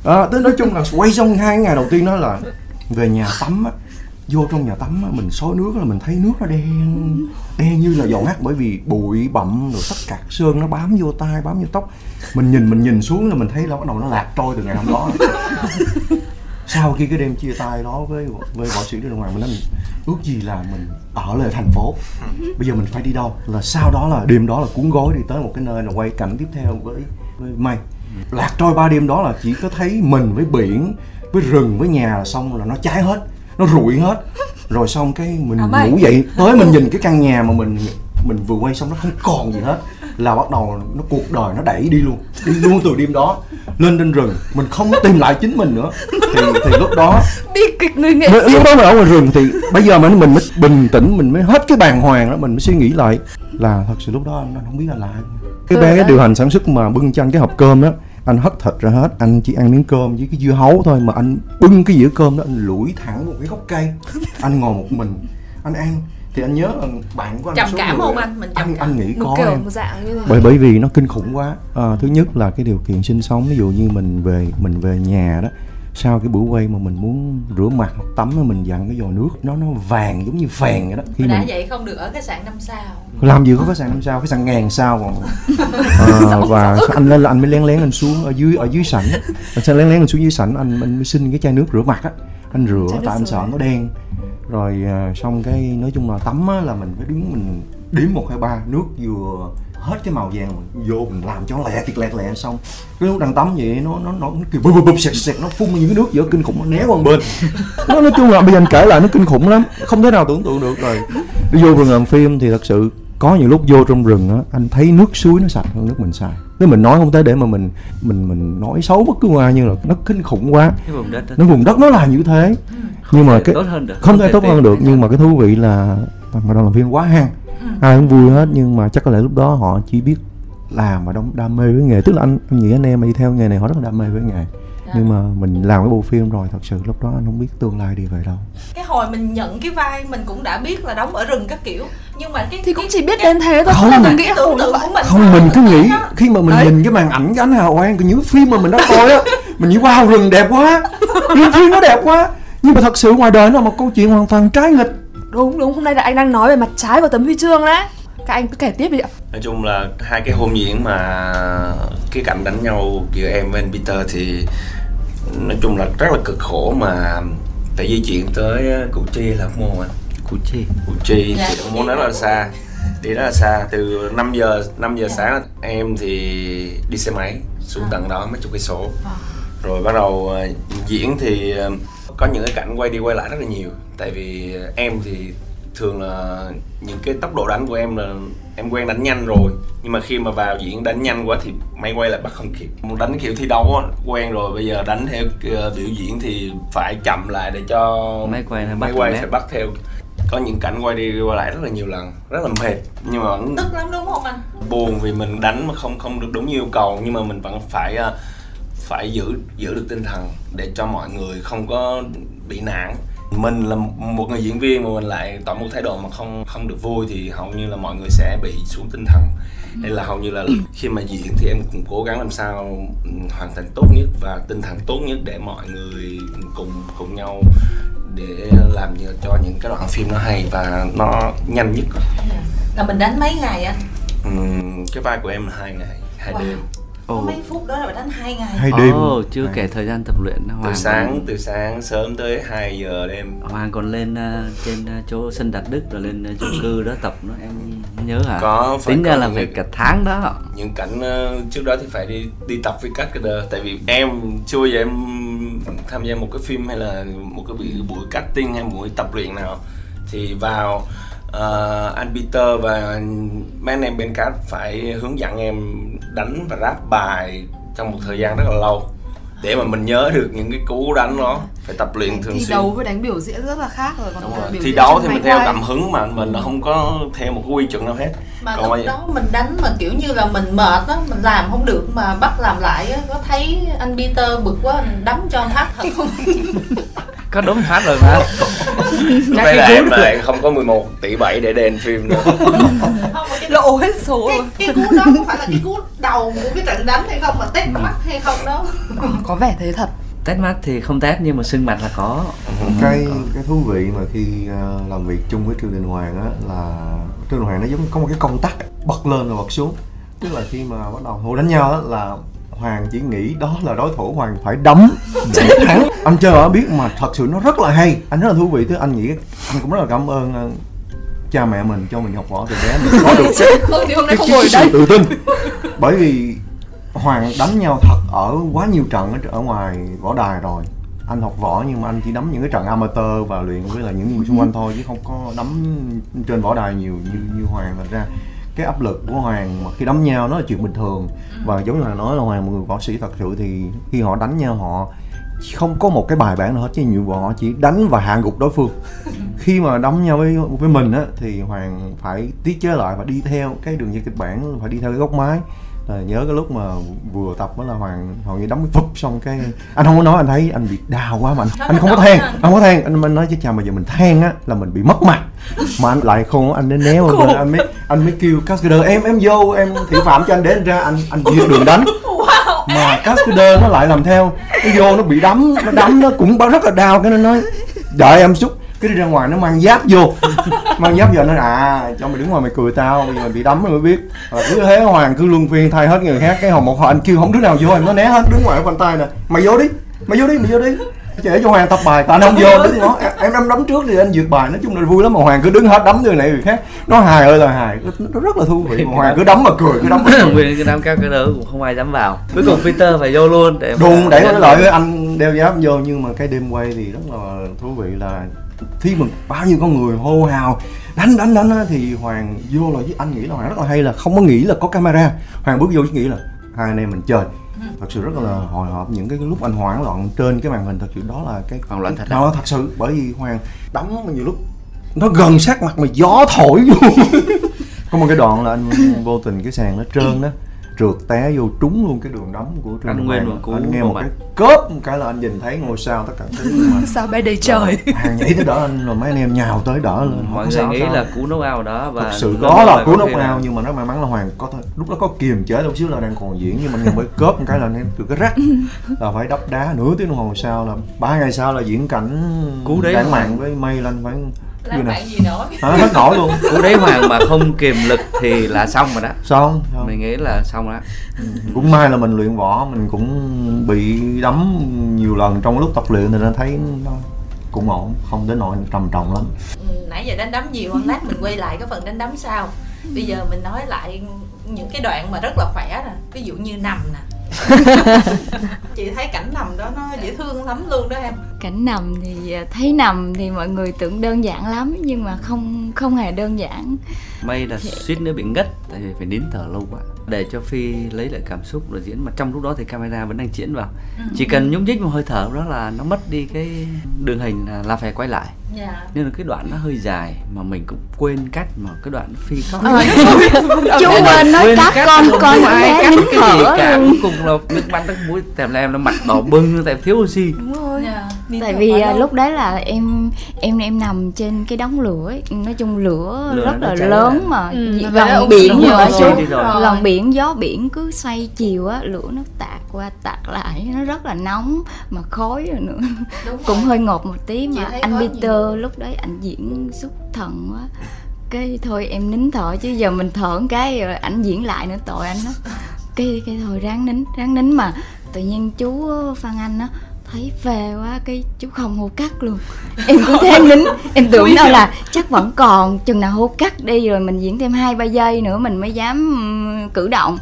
À, tới nói chung là quay xong hai ngày đầu tiên đó là về nhà tắm á. Vô trong nhà tắm á mình xối nước là mình thấy nước nó đen đen như là dầu hắt bởi vì bụi bặm rồi tất cả sơn nó bám vô tay bám vô tóc mình nhìn mình nhìn xuống là mình thấy là bắt đầu nó lạc trôi từ ngày hôm đó. Sau khi cái đêm chia tay đó với với võ sĩ Trương Hoàng mình nói mình ước gì là mình ở lại thành phố. Bây giờ mình phải đi đâu? Là sau đó là đêm đó là cuốn gối đi tới một cái nơi là quay cảnh tiếp theo với với mây. Lạc trôi ba đêm đó là chỉ có thấy mình với biển với rừng với nhà là xong là nó cháy hết nó rụi hết. Rồi xong cái mình À, ngủ dậy tới mình nhìn cái căn nhà mà mình mình vừa quay xong nó không còn gì hết là bắt đầu nó cuộc đời nó đẩy đi luôn đi luôn từ đêm đó lên trên rừng. Mình không có tìm lại chính mình nữa. Thì thì lúc đó bi kịch người nghệ sĩ lúc đó mình ở ngoài rừng thì bây giờ mà mình mới bình tĩnh mình mới hết cái bàng hoàng đó mình mới suy nghĩ lại là thật sự lúc đó anh không biết là là ai. cái bé điều hành sản xuất mà bưng cho anh cái hộp cơm đó anh hất thịt ra hết anh chỉ ăn miếng cơm với cái dưa hấu thôi mà anh bưng cái dĩa cơm đó anh lủi thẳng một cái gốc cây. Anh ngồi một mình anh ăn thì anh nhớ là bạn của anh Trầm số cảm người không anh? Mình trầm anh cảm. anh nghĩ một có kiểu em. một dạng như thế. Bởi bởi vì nó kinh khủng quá. À, thứ nhất là cái điều kiện sinh sống ví dụ như mình về mình về nhà đó sau cái buổi quay mà mình muốn rửa mặt hoặc tắm á, mình dặn cái vòi nước nó nó vàng giống như phèn vậy đó. Khi đã mình vậy không được ở khách sạn năm sao? Làm gì có cái sàn năm sao? Cái sàn ngàn sao còn à, và anh lên là anh mới lén lén anh xuống ở dưới ở dưới sảnh. Anh sẽ lén lén anh xuống dưới sảnh anh anh mới xin cái chai nước rửa mặt á anh rửa nước tại anh sợ nó đen. Rồi à, xong cái nói chung là tắm á, là mình phải đứng mình đếm một hai ba nước vừa hết cái màu vàng mình vô mình làm cho lẹ thiệt lẹ lẹ xong. Cái lúc đang tắm vậy nó nó nó kiểu bụp bụp sẹt sẹt nó phun những cái nước giữa kinh khủng nó né qua bên. Nó nói chung là bây giờ anh kể lại nó kinh khủng lắm. Không thể nào tưởng tượng được rồi. Đi vô rừng làm phim thì thật sự có những lúc vô trong rừng á anh thấy nước suối nó sạch hơn nước mình xài. Nếu mình nói không tới để mà mình mình mình nói xấu bất cứ ai như là nó kinh khủng quá. Cái vùng đất đó nó vùng đất nó là như thế. Nhưng mà cái tốt hơn được không thể tốt hơn được. nhưng mà cái thú vị là mà đang làm phim quá hăng ai cũng vui hết nhưng mà chắc có lẽ lúc đó họ chỉ biết làm mà đam mê với nghề. Tức là anh anh nghĩ anh em đi theo nghề này họ rất là đam mê với nghề nhưng mà mình làm cái bộ phim rồi thật sự lúc đó anh không biết tương lai đi về đâu cái hồi mình nhận cái vai mình cũng đã biết là đóng ở rừng các kiểu nhưng mà cái thì cũng cái- chỉ biết đến thế thôi Không. không đừng nghĩ cái tưởng tượng của mình không mình cứ nghĩ đó. khi mà mình Đấy. nhìn cái màn ảnh cái ánh hào quang của những phim mà mình đã coi á mình nghĩ wow rừng đẹp quá những phim nó đẹp quá nhưng mà thật sự ngoài đời nó là một câu chuyện hoàn toàn trái nghịch đúng đúng hôm nay là anh đang nói về mặt trái của tấm huy chương đấy các anh cứ kể tiếp đi ạ nói chung là hai cái hôm diễn mà cái cảnh đánh nhau giữa em với anh Peter thì nói chung là rất là cực khổ mà phải di chuyển tới ờ, Củ Chi là Hóc Môn anh? Củ chi. Củ Chi Dạ, thì Hóc Môn rất là xa đi rất là xa. Từ 5 giờ 5 giờ sáng em thì đi xe máy xuống tận đó mấy chục cây số. Rồi bắt đầu ờ, diễn thì ờ, có những cái cảnh quay đi quay lại rất là nhiều. Tại vì em thì thường là những cái tốc độ đánh của em là em quen đánh nhanh rồi. Nhưng mà khi mà vào diễn đánh nhanh quá thì máy quay lại bắt không kịp. Đánh kiểu thi đấu á quen rồi bây giờ đánh theo ờ, biểu diễn thì phải chậm lại để cho Máy quay máy quay phải bắt theo. Có những cảnh quay đi quay lại rất là nhiều lần rất là mệt nhưng mà vẫn tức lắm đúng không anh? Buồn vì mình đánh mà không không được đúng như yêu cầu nhưng mà mình vẫn phải ờ, phải giữ giữ được tinh thần để cho mọi người không có bị nản mình là một người diễn viên mà mình lại tỏ một thái độ mà không không được vui thì hầu như là mọi người sẽ bị xuống tinh thần. Nên là hầu như là khi mà diễn thì em cũng cố gắng làm sao hoàn thành tốt nhất và tinh thần tốt nhất để mọi người cùng cùng nhau để làm cho những cái đoạn phim nó hay và nó nhanh nhất. Là mình đánh mấy ngày anh? Uhm, cái vai của em là hai ngày hai wow. đêm Ồ. mấy phút đó là phải đánh hai ngày. Hai đêm. Oh, chưa kể thời gian tập luyện Hoàng từ sáng còn... từ sáng sớm tới 2 giờ đêm. Hoàng còn lên uh, trên uh, chỗ sân đặt Đức rồi lên uh, chung cư đó tập nữa em nhớ hả? Có tính ra là phải cả tháng đó. những cảnh uh, trước đó thì phải đi đi tập với các cái tại vì em chưa bao giờ em tham gia một cái phim hay là một cái buổi, buổi casting hay buổi tập luyện nào. Thì vào uh, anh Peter và mấy anh em bên cast phải hướng dẫn em đánh và rap bài trong một thời gian rất là lâu. Để mà mình nhớ được những cái cú đánh đó phải tập luyện thường xuyên. thi đấu với đánh biểu diễn rất là khác rồi còn Đúng rồi. thi đấu thì mình theo cảm hứng mà mình ừ. không có theo một quy chuẩn nào hết. Mà còn lúc đó mình đánh mà kiểu như là mình mệt đó mình làm không được mà bắt làm lại á có thấy anh Peter bực quá mình đấm cho anh hát thật. Không có đúng hát rồi mà. Đây là em lại không có 11 tỷ 7 để đền phim nữa. Lộ hết số cái, cái cú đó không phải là cái cú đầu của cái trận đánh hay không mà test mắt hay không đó. Có vẻ thế thật. Test mắt thì không test nhưng mà sưng mặt là có. Cái cái thú vị mà khi uh, làm việc chung với trương đình hoàng á là trương đình hoàng nó giống có một cái công tắc bật lên rồi bật xuống. Tức là khi mà bắt đầu hô đánh nhau á là Hoàng chỉ nghĩ đó là đối thủ Hoàng phải đấm. Để thắng Anh chơi ở biết mà thật sự nó rất là hay. Anh rất là thú vị, tức anh nghĩ anh cũng rất là cảm ơn uh, cha mẹ mình cho mình học võ từ bé. Mình có được cái, cái, cái sự tự tin. Bởi vì Hoàng đánh nhau thật ở quá nhiều trận ở, ở ngoài võ đài rồi. Anh học võ nhưng mà anh chỉ đấm những cái trận amateur và luyện với là những người xung quanh thôi chứ không có đấm trên võ đài nhiều như như Hoàng. Là ra cái áp lực của hoàng mà khi đấm nhau nó là chuyện bình thường. Và giống như là nói là hoàng một người võ sĩ thật sự thì khi họ đánh nhau họ không có một cái bài bản nào hết chứ nhiệm vụ họ chỉ đánh và hạ gục đối phương. Khi mà đấm nhau với với mình á thì hoàng phải tiết chế lại và đi theo cái đường dây kịch bản phải đi theo cái góc máy. À, nhớ cái lúc mà vừa tập đó là hoàng hầu như đấm cái phụp xong cái anh không có nói anh thấy anh bị đau quá mà anh, anh không có than anh không có than. Anh, anh nói chứ chào mà giờ mình than á là mình bị mất mặt. Mà anh lại không anh đến néo anh, anh mới anh mới kêu cascader em em vô em thị phạm cho anh để anh ra anh anh duyệt đường đánh mà cascader nó lại làm theo. Nó vô nó bị đấm nó đấm nó cũng rất là đau cái nó nói đợi em xúc cái đi ra ngoài nó mang giáp vô. Mang giáp vô nó à cho mày đứng ngoài mày cười tao bây giờ mày bị đấm rồi mới biết. À, cứ thế hoàng cứ luân phiên thay hết người khác cái hồng một họ anh kêu không đứa nào vô anh nó né hết đứng ngoài quanh tay nè. Mày vô đi mày vô đi mày vô đi để cho hoàng tập bài tại anh không vô đứng ngó em em đấm trước thì anh duyệt bài nói chung là vui lắm mà hoàng cứ đứng hết đấm người này người khác. Nó hài ơi là hài nó rất là thú vị mà hoàng cứ đấm mà cười cứ đấm nguyên cái đám cao cái đó cũng không ai dám vào. Cuối cùng peter phải vô luôn để đúng để cái lợi với anh đeo giáp vô nhưng mà cái đêm quay thì rất là thú vị là khi mà bao nhiêu con người hô hào đánh đánh đánh thì hoàng vô là với anh nghĩ là hoàng rất là hay là không có nghĩ là có camera. Hoàng bước vô chỉ nghĩ là hai anh em mình chơi. Thật sự rất là hồi hộp những cái lúc anh hoảng loạn trên cái màn hình thật sự đó là cái hoảng loạn thật đó. thật sự bởi vì hoàng đấm nhiều lúc nó gần sát mặt mà gió thổi vô có một cái đoạn là anh vô tình cái sàn nó trơn đó trượt té vô trúng luôn cái đường đấm của Trương anh Nguyên mà anh nghe một cái cớp một cái là anh nhìn thấy ngôi sao tất cả thứ mà sao bay đầy trời. Hàng nhảy tới đỡ anh rồi mấy anh em nhào tới đỡ lên. Mọi người nghĩ sao. là cú nấu ao đó và thật sự có là cú nấu ao nhưng mà nó may mắn là hoàng có lúc đó có kiềm chế lúc xíu là đang còn diễn nhưng mà nghe mới cớp một cái là anh từ cái rắc. Là phải đắp đá nửa tiếng đồng hồ sau là ba ngày sau là diễn cảnh cú đấy lãng mạn với mây lên phải lãng mạn gì nổi à, hết nổi luôn. Cú đấy hoàng mà không kiềm lực thì là xong rồi đó. Xong, xong. mình nghĩ là xong đó. Ừ, cũng may là mình luyện võ mình cũng bị đấm nhiều lần trong lúc tập luyện thì nó thấy nó cũng ổn không đến nỗi trầm trọng lắm. Ừ, nãy giờ đánh đấm nhiều lát mình quay lại cái phần đánh đấm sau. Bây giờ mình nói lại những cái đoạn mà rất là khỏe nè ví dụ như nằm nè chị thấy cảnh nằm đó nó dễ thương lắm luôn đó em. Cảnh nằm thì à, thấy nằm thì mọi người tưởng đơn giản lắm nhưng mà không không hề đơn giản. May là thì... suýt nữa bị ngất tại vì phải nín thở lâu quá. Để cho phi lấy lại cảm xúc rồi diễn mà trong lúc đó thì camera vẫn đang diễn vào. Ừ. chỉ cần nhúc nhích một hơi thở đó là nó mất đi cái đường hình là, là phải quay lại Dạ. nên là cái đoạn nó hơi dài mà mình cũng quên cắt mà cái đoạn phi khóc chú quên nói cắt con con ai cắt cái gì thở cả. cuối cùng là nước mắt nước mũi tèm lem nó mặt đỏ bừng tại thiếu oxy. Đúng rồi. Dạ. tại vì à, lúc đấy là em em em nằm trên cái đống lửa ấy. nói chung lửa, Lửa rất là lớn ra. mà. Ừ, là gần biển nữa nhiều chú. Gần biển gió biển cứ xoay chiều á lửa nó tạt qua tạt lại. Nó rất là nóng mà khói rồi nữa. Cũng hơi ngột một tí mà anh khói Lúc đấy ảnh diễn xúc thần quá. Cái thôi em nín thở chứ giờ mình thở một cái rồi ảnh diễn lại nữa, tội anh đó cái cái thôi ráng nín ráng nín mà. Tự nhiên chú Phan Anh á, thấy phê quá, cái chú không hô cắt luôn. Em cứ thế nín, em tưởng đâu là chắc vẫn còn, chừng nào hô cắt đi rồi mình diễn thêm hai, ba giây nữa mình mới dám ừ, cử động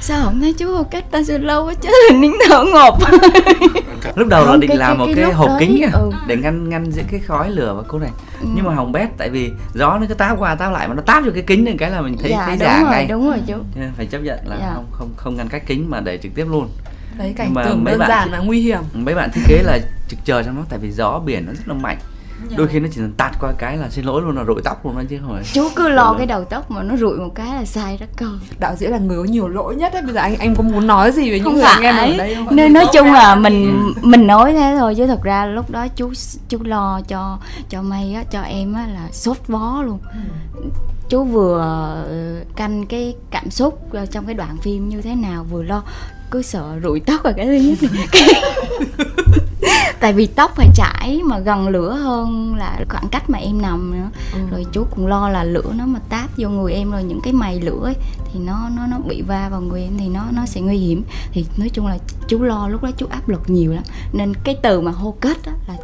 sao không thấy chú hô cắt ta sao lâu quá chứ là nín thở ngột. Lúc đầu là định cái- làm cái- một cái cái hộp đấy, kính ừ. để ngăn ngăn giữa cái khói lửa và cô này. Ừ. nhưng mà hỏng bét tại vì gió nó cứ táp qua táp lại mà nó táp vô cái kính nên cái là mình thấy dạ thấy giả ngay. đúng rồi chú. Nên phải chấp nhận là Dạ. không không không ngăn cách kính mà để trực tiếp luôn. Đấy cảnh Nhưng mà tưởng mấy đơn bạn giản mà nguy hiểm. mấy bạn thiết kế là trực chờ trong nó tại vì gió biển nó rất là mạnh Dạ. đôi khi nó chỉ cần tạt qua cái là xin lỗi luôn là rụi tóc luôn đó chứ không phải. Chú cứ lo Đúng. cái đầu tóc mà nó rụi một cái là sai rất cơ đạo diễn là người có nhiều lỗi nhất ấy bây giờ anh anh có muốn nói gì với những không người anh em phải. ở đây không? Nên nói chung ra là mình mình nói thế thôi chứ thật ra lúc đó chú chú lo cho cho may á cho em á là sốt vó luôn. Chú vừa ờ, canh cái cảm xúc trong cái đoạn phim như thế nào vừa lo cứ sợ rụi tóc là cái thứ nhất tại vì tóc phải chảy mà gần lửa hơn là khoảng cách mà em nằm nữa. Rồi chú cũng lo là lửa nó mà táp vô người em rồi những cái mày lửa ấy, thì nó nó nó bị va vào người em thì nó nó sẽ nguy hiểm. Thì nói chung là chú lo lúc đó chú áp lực nhiều lắm. Nên cái từ mà hô kết á là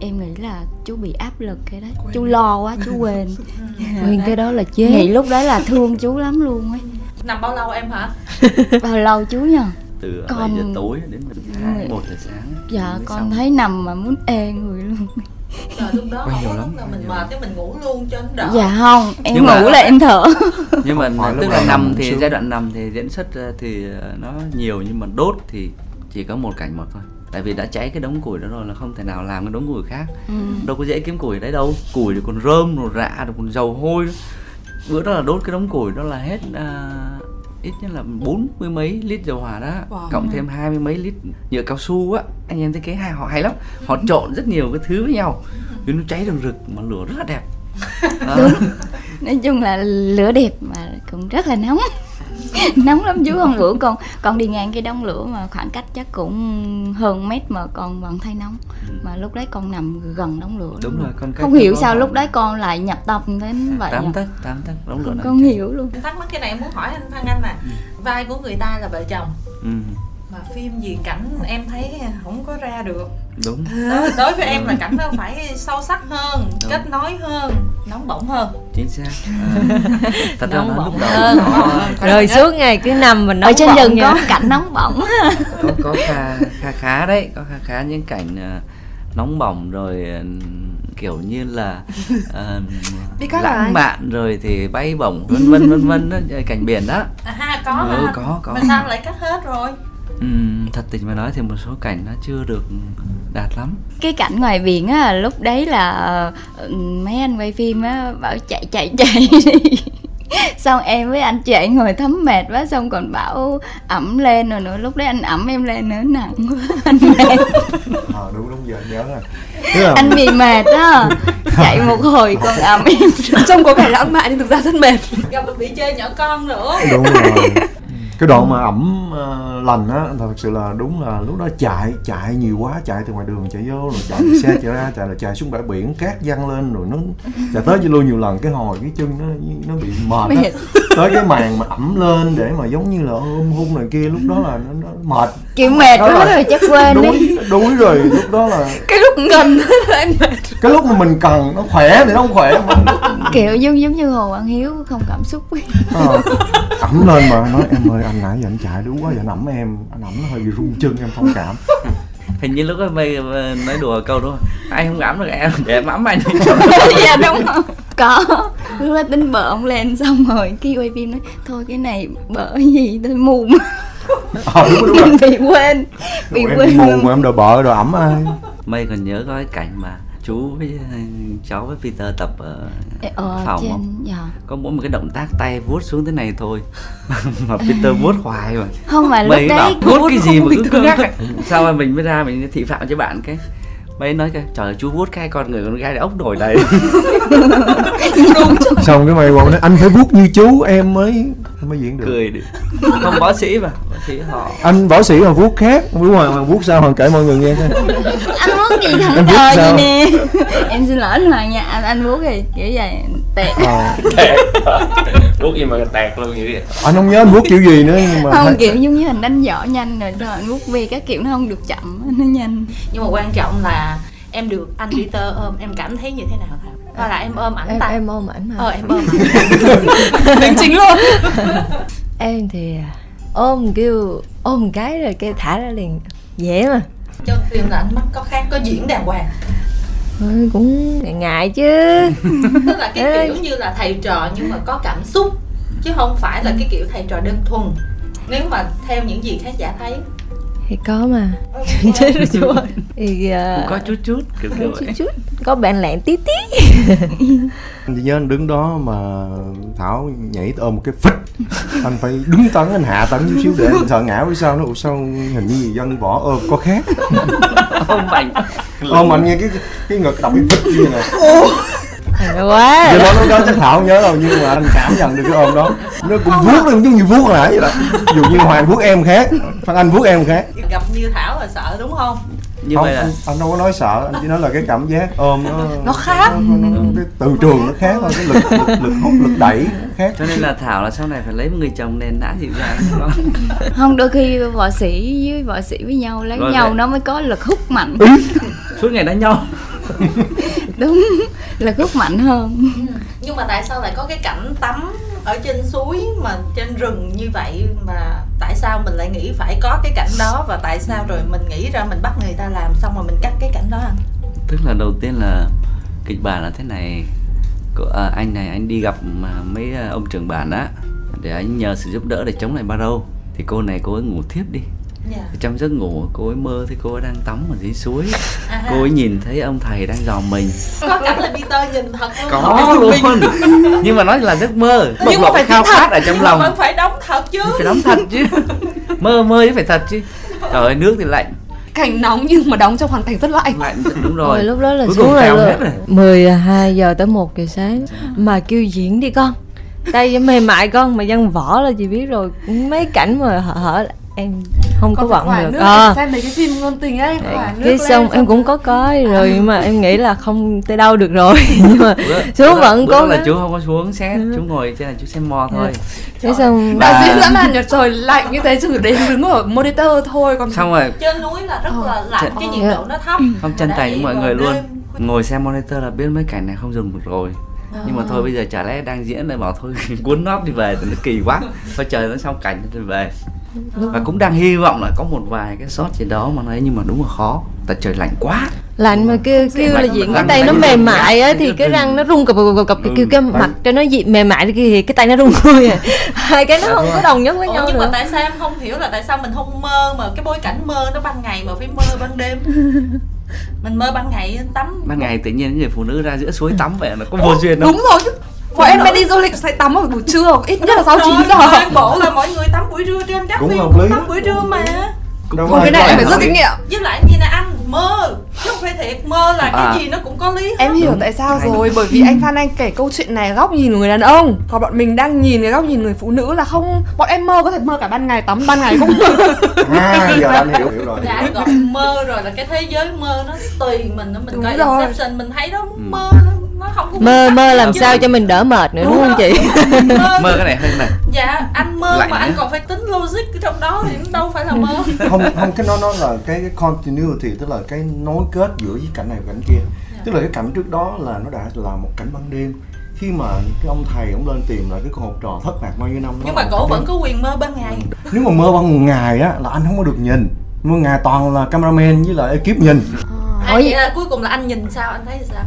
em nghĩ là chú bị áp lực cái đấy. Chú lo quá chú quên. Nguyên cái đó là chết. Nghĩ lúc đấy là thương chú lắm luôn ấy. Nằm bao lâu em hả? Bao lâu chú nhờ từ Con- 7 giờ tối đến Người- 1 giờ sáng dạ con xong. thấy nằm mà muốn ê người luôn. Trời lúc đó Quay không nhiều có lắm, lúc nào quay mình mệt cái mình ngủ luôn cho nó đỡ. Dạ không em Nhưng mà- ngủ là em thở. Nhưng mà tức là nằm thì giai đoạn nằm thì diễn xuất ờ, thì ờ, nó nhiều nhưng mà đốt thì chỉ có một cảnh một thôi. Tại vì đã cháy cái đống củi đó rồi là không thể nào làm cái đống củi khác. Ừ. đâu có dễ kiếm củi đấy đâu. Củi thì còn rơm rồi rạ rồi còn dầu hôi. Bữa đó là đốt cái đống củi đó là hết à, ít nhất là bốn mươi mấy lít dầu hỏa đó Wow. cộng thêm hai mươi mấy lít nhựa cao su á. Anh em thấy cái hai họ hay lắm. Họ trộn rất nhiều cái thứ với nhau. Nhưng nó cháy rừng rực mà lửa rất là đẹp. Đó. nói chung là lửa đẹp mà cũng rất là nóng nóng lắm chú hôm bữa con con đi ngang cái đống lửa mà khoảng cách chắc cũng hơn mét mà con vẫn thấy nóng. Mà lúc đấy con nằm gần đống lửa Ừ. đúng luôn. rồi con không hiểu sao lúc đấy con lại nhập tâm đến vậy tám tấc tám tấc đống lửa con, hiểu luôn. Thắc mắc cái này em muốn hỏi anh Phan Anh nè. Vai của người ta là vợ chồng. Ừ, mà phim gì cảnh em thấy không có ra được đúng. Đối, đối với em là cảnh nó phải sâu sắc hơn Đúng. kết nối hơn nóng bỏng hơn. Chính xác. À, thật ra Nóng nó bỏng lúc đầu hơn. Rồi suốt ngày cứ nằm mình ở trên rừng có cảnh nóng bỏng. Có có khá khá khá đấy có khá khá những cảnh ờ, nóng bỏng rồi kiểu như là lại. lãng mạn rồi thì bay bổng vân vân vân vân cảnh biển đó. À ha có Ừ, có, có. mà sao lại cắt hết rồi Ừm, thật tình mà nói thì một số cảnh nó chưa được đạt lắm. Cái cảnh ngoài biển á lúc đấy là ừ, mấy anh quay phim á bảo chạy chạy chạy đi. Xong em với anh chạy ngồi thấm mệt quá xong còn bảo ẩm lên rồi nữa. Lúc đấy anh ẩm em lên nữa nặng quá anh mệt. Ờ đúng đúng giờ nhớ rồi. Là anh bị mệt á. Chạy một hồi còn ẩm em. Trông có vẻ lãng mạn nhưng thực ra rất mệt. Gặp bị chơi nhỏ con nữa. Đúng rồi cái đoạn mà ẩm ờ, lành á thật sự là đúng là lúc đó chạy chạy nhiều quá chạy từ ngoài đường chạy vô rồi chạy xe chạy ra chạy là chạy xuống bãi biển cát văng lên rồi nó chạy tới với lui nhiều lần cái hồi cái chân nó nó bị mệt á. Tới cái màn mà ẩm lên để mà giống như là ôm hôn này kia lúc đó là nó, nó mệt. Kiểu mệt Đó là rồi chắc quên đi. đuối đuối rồi lúc đó là cái lúc em mệt cái lúc mà mình cần nó khỏe thì nó không khỏe mà. Kiểu giống giống như hồ quang hiếu không cảm xúc. Ờ, ẩm lên mà. Nói em ơi anh nãy giờ anh chạy đúng quá giờ anh ẩm em. Anh ẩm nó hơi bị rung chân em thông cảm. Hình như lúc đó mày ờ, nói đùa câu đó anh không ấm được em? Để em ấm anh. Dạ đúng không có. Lúc đó tính bợ ông lên xong rồi khi quay phim nói thôi cái này bợ gì? Tôi mù mà. Ờ đúng đúng rồi. Bị quên. Bị em quên mù mà em đòi bợ rồi ẩm ai. Mày còn nhớ có cái cảnh mà chú với ờ, cháu với Peter tập ở ờ, phòng trên, không? Dạ. Có mỗi một cái động tác tay vuốt xuống thế này thôi mà Peter vuốt hoài mà. Không mà lúc Mấy đấy bảo vuốt cái gì mà cứ cứng ngắc. Sao mà mình mới ra mình thị phạm cho bạn cái mấy nói cái trời ơi, chú vuốt cái con người con gái ốc nổi đầy xong cái mày bảo nói anh phải vuốt như chú em mới mới diễn được. Cười đi không võ sĩ mà võ sĩ họ. Anh võ sĩ mà vuốt khác đúng rồi mà vuốt sao hoàng kể mọi người nghe coi. Anh vuốt gì thẳng sao? gì nè. Em xin lỗi anh hoàng nha anh anh vuốt gì kiểu vậy tẹt. Vuốt gì mà tẹt luôn vậy? Anh không nhớ anh vuốt kiểu gì nữa nhưng mà không thấy- kiểu giống như hình đánh võ nhanh rồi rồi anh vuốt về các kiểu nó không được chậm nó nhanh. Nhưng mà quan trọng là em được anh Peter ôm em cảm thấy như thế nào thảo hay là em ôm ảnh em ta? em ôm ảnh mà. Ờ em ôm Đính chính luôn. Em thì ôm kêu ôm cái rồi kêu thả ra liền. Dễ mà. Trong phim là ánh mắt có khác có diễn đàng hoàng Thôi cũng ngại, ngại chứ. Tức là cái kiểu như là thầy trò nhưng mà có cảm xúc chứ không phải là cái kiểu thầy trò đơn thuần. Nếu mà theo những gì khán giả thấy. Thì có mà. Chết rồi chú ơi thì cũng có chút chút kiểu kiểu chút chút. Có bạn lẹn tí tí. Anh nhớ anh đứng đó mà thảo nhảy ôm một cái phích anh phải đứng tấn anh hạ tấn chút xíu để anh sợ ngã với sao nó "Ủa sao hình như gì dân võ ôm có khác. Không mạnh ôm anh nghe cái cái ngực đập cái phích như này. Hay quá. Do đó lúc đó chắc thảo không nhớ đâu nhưng mà anh cảm nhận được cái ôm đó. Nó cũng vuốt nó giống như vuốt hồi nãy vậy đó. Dụ như hoàng vuốt em khác phan anh vuốt em khác. Gặp như thảo là sợ đúng không? Như không vậy là anh, anh đâu có nói sợ anh chỉ nói là cái cảm giác ôm nó Nó khác. nó, nó, nó, cái từ trường nó khác thôi cái lực lực, lực hút lực đẩy nó khác. Cho nên là thảo là sau này phải lấy một người chồng nền nã dịu dàng đúng không? không đôi khi võ sĩ với võ sĩ với nhau lấy Rồi nhau vậy. nó mới có lực hút mạnh suốt ngày đánh nhau. Đúng lực hút mạnh hơn. Nhưng mà tại sao lại có cái cảnh tắm ở trên suối mà trên rừng như vậy? Mà tại sao mình lại nghĩ phải có cái cảnh đó? Và tại sao rồi mình nghĩ ra mình bắt người ta làm xong rồi mình cắt cái cảnh đó anh tức là đầu tiên là kịch bản là thế này. Cô, à, anh này anh đi gặp mà mấy à, ông trưởng bản á để anh nhờ sự giúp đỡ để chống lại Barrow thì cô này cô ấy ngủ thiếp đi dạ. Thì trong giấc ngủ cô ấy mơ thấy cô ấy đang tắm ở dưới suối. À, cô ấy nhìn thấy ông thầy đang dò mình. Có cảnh là Peter nhìn thật luôn. Có luôn. nhưng mà nói là giấc mơ. Bộc Nhưng mà lộ phải khao khát ở trong Nhưng mà lòng. vẫn phải đóng thật chứ. Phải đóng thật chứ. Mơ mơ chứ phải thật chứ. Trời ơi nước thì lạnh. Cảnh nóng nhưng mà đóng trong hoàn cảnh rất lạnh. Lạnh đúng rồi. Lúc đó là xuống là cao là hết rồi. 12 giờ tới 1 giờ sáng mà kêu diễn đi con. Tay mềm mại con mà dân võ là chị biết rồi. Mấy cảnh mà hở hở em không có khỏa được. nước à. xem mấy cái phim ngôn tình ấy cái lên xong em cũng có coi rồi nhưng mà em nghĩ là không tới đâu được rồi. Nhưng mà xuống vẫn bữa đó cố là chú không có xuống xét chú ngồi trên là chú xem mò thôi. Thế xong đạo diễn dã man nhật trời lạnh như thế chỉ đến đứng ở monitor thôi còn xong rồi trên núi là rất là lạnh cái nhiệt độ nó thấp. Không chân thành với mọi người luôn. ngồi xem monitor là biết mấy cảnh này không dùng được rồi. Nhưng mà thôi bây giờ chả lẽ đang diễn lại bảo thôi cuốn nót đi về thì nó kỳ quá. Thôi chờ nó xong cảnh thì về và cũng đang hy vọng là có một vài cái shot gì đó mà nói nhưng mà đúng là khó. Tại trời lạnh quá. Lạnh mà kêu kêu là diễn cái tay nó mềm mại á thì cái răng nó rung cập cập cập cập Ừ, kêu cái mặt cho nó dị mềm mại thì cái tay nó rung thôi à. Hai cái nó không có đồng nhất với nhau nhưng mà tại sao em không hiểu là tại sao mình không mơ mà cái bối cảnh mơ nó ban ngày mà phải mơ ban đêm? Mình mơ ban ngày tắm. Ban ngày tự nhiên người phụ nữ ra giữa suối tắm vậy là có vô duyên đúng rồi chứ bọn em hay đi du lịch sẽ tắm vào buổi trưa ít nhất là sau 9 Rồi, giờ. toàn bộ là mọi người tắm buổi trưa trên các phim cũng tắm buổi trưa mà. Còn ai cái này em phải rút kinh nghiệm. Với lại như là anh mơ. Chứ không phải thiệt mơ là cái À. gì nó cũng có lý hết. Em hiểu Đúng. tại sao rồi Bởi vì anh Phan Anh kể câu chuyện này góc nhìn của người đàn ông. Còn bọn mình đang nhìn cái góc nhìn người phụ nữ là không Bọn em mơ có thể mơ cả ban ngày tắm ban ngày cũng à giờ anh hiểu hiểu rồi. Đã gọi mơ rồi là cái thế giới mơ nó tùy mình mình Đúng coi rồi. Inception mình thấy đó mơ nó không có mơ mơ làm chứ. sao cho mình đỡ mệt nữa đúng không chị? Mơ, mơ cái này hơn này. Dạ anh mơ Lạnh mà anh còn phải tính logic ở trong đó thì nó đâu phải là mơ. Không không cái nó nó là cái, cái continuity tức là cái nối kết giữa cái cảnh này và cảnh kia. Tức là cái cảnh trước đó là nó đã là một cảnh ban đêm. Khi mà cái ông thầy ông lên tìm lại cái con học trò thất lạc bao nhiêu năm đó nhưng mà cổ vẫn có quyền mơ ban ngày. Nếu mà mơ ban ngày á là anh không có được nhìn. Mơ ngày toàn là cameraman với lại ekip nhìn. À, vậy là cuối cùng là anh nhìn sao? Anh thấy sao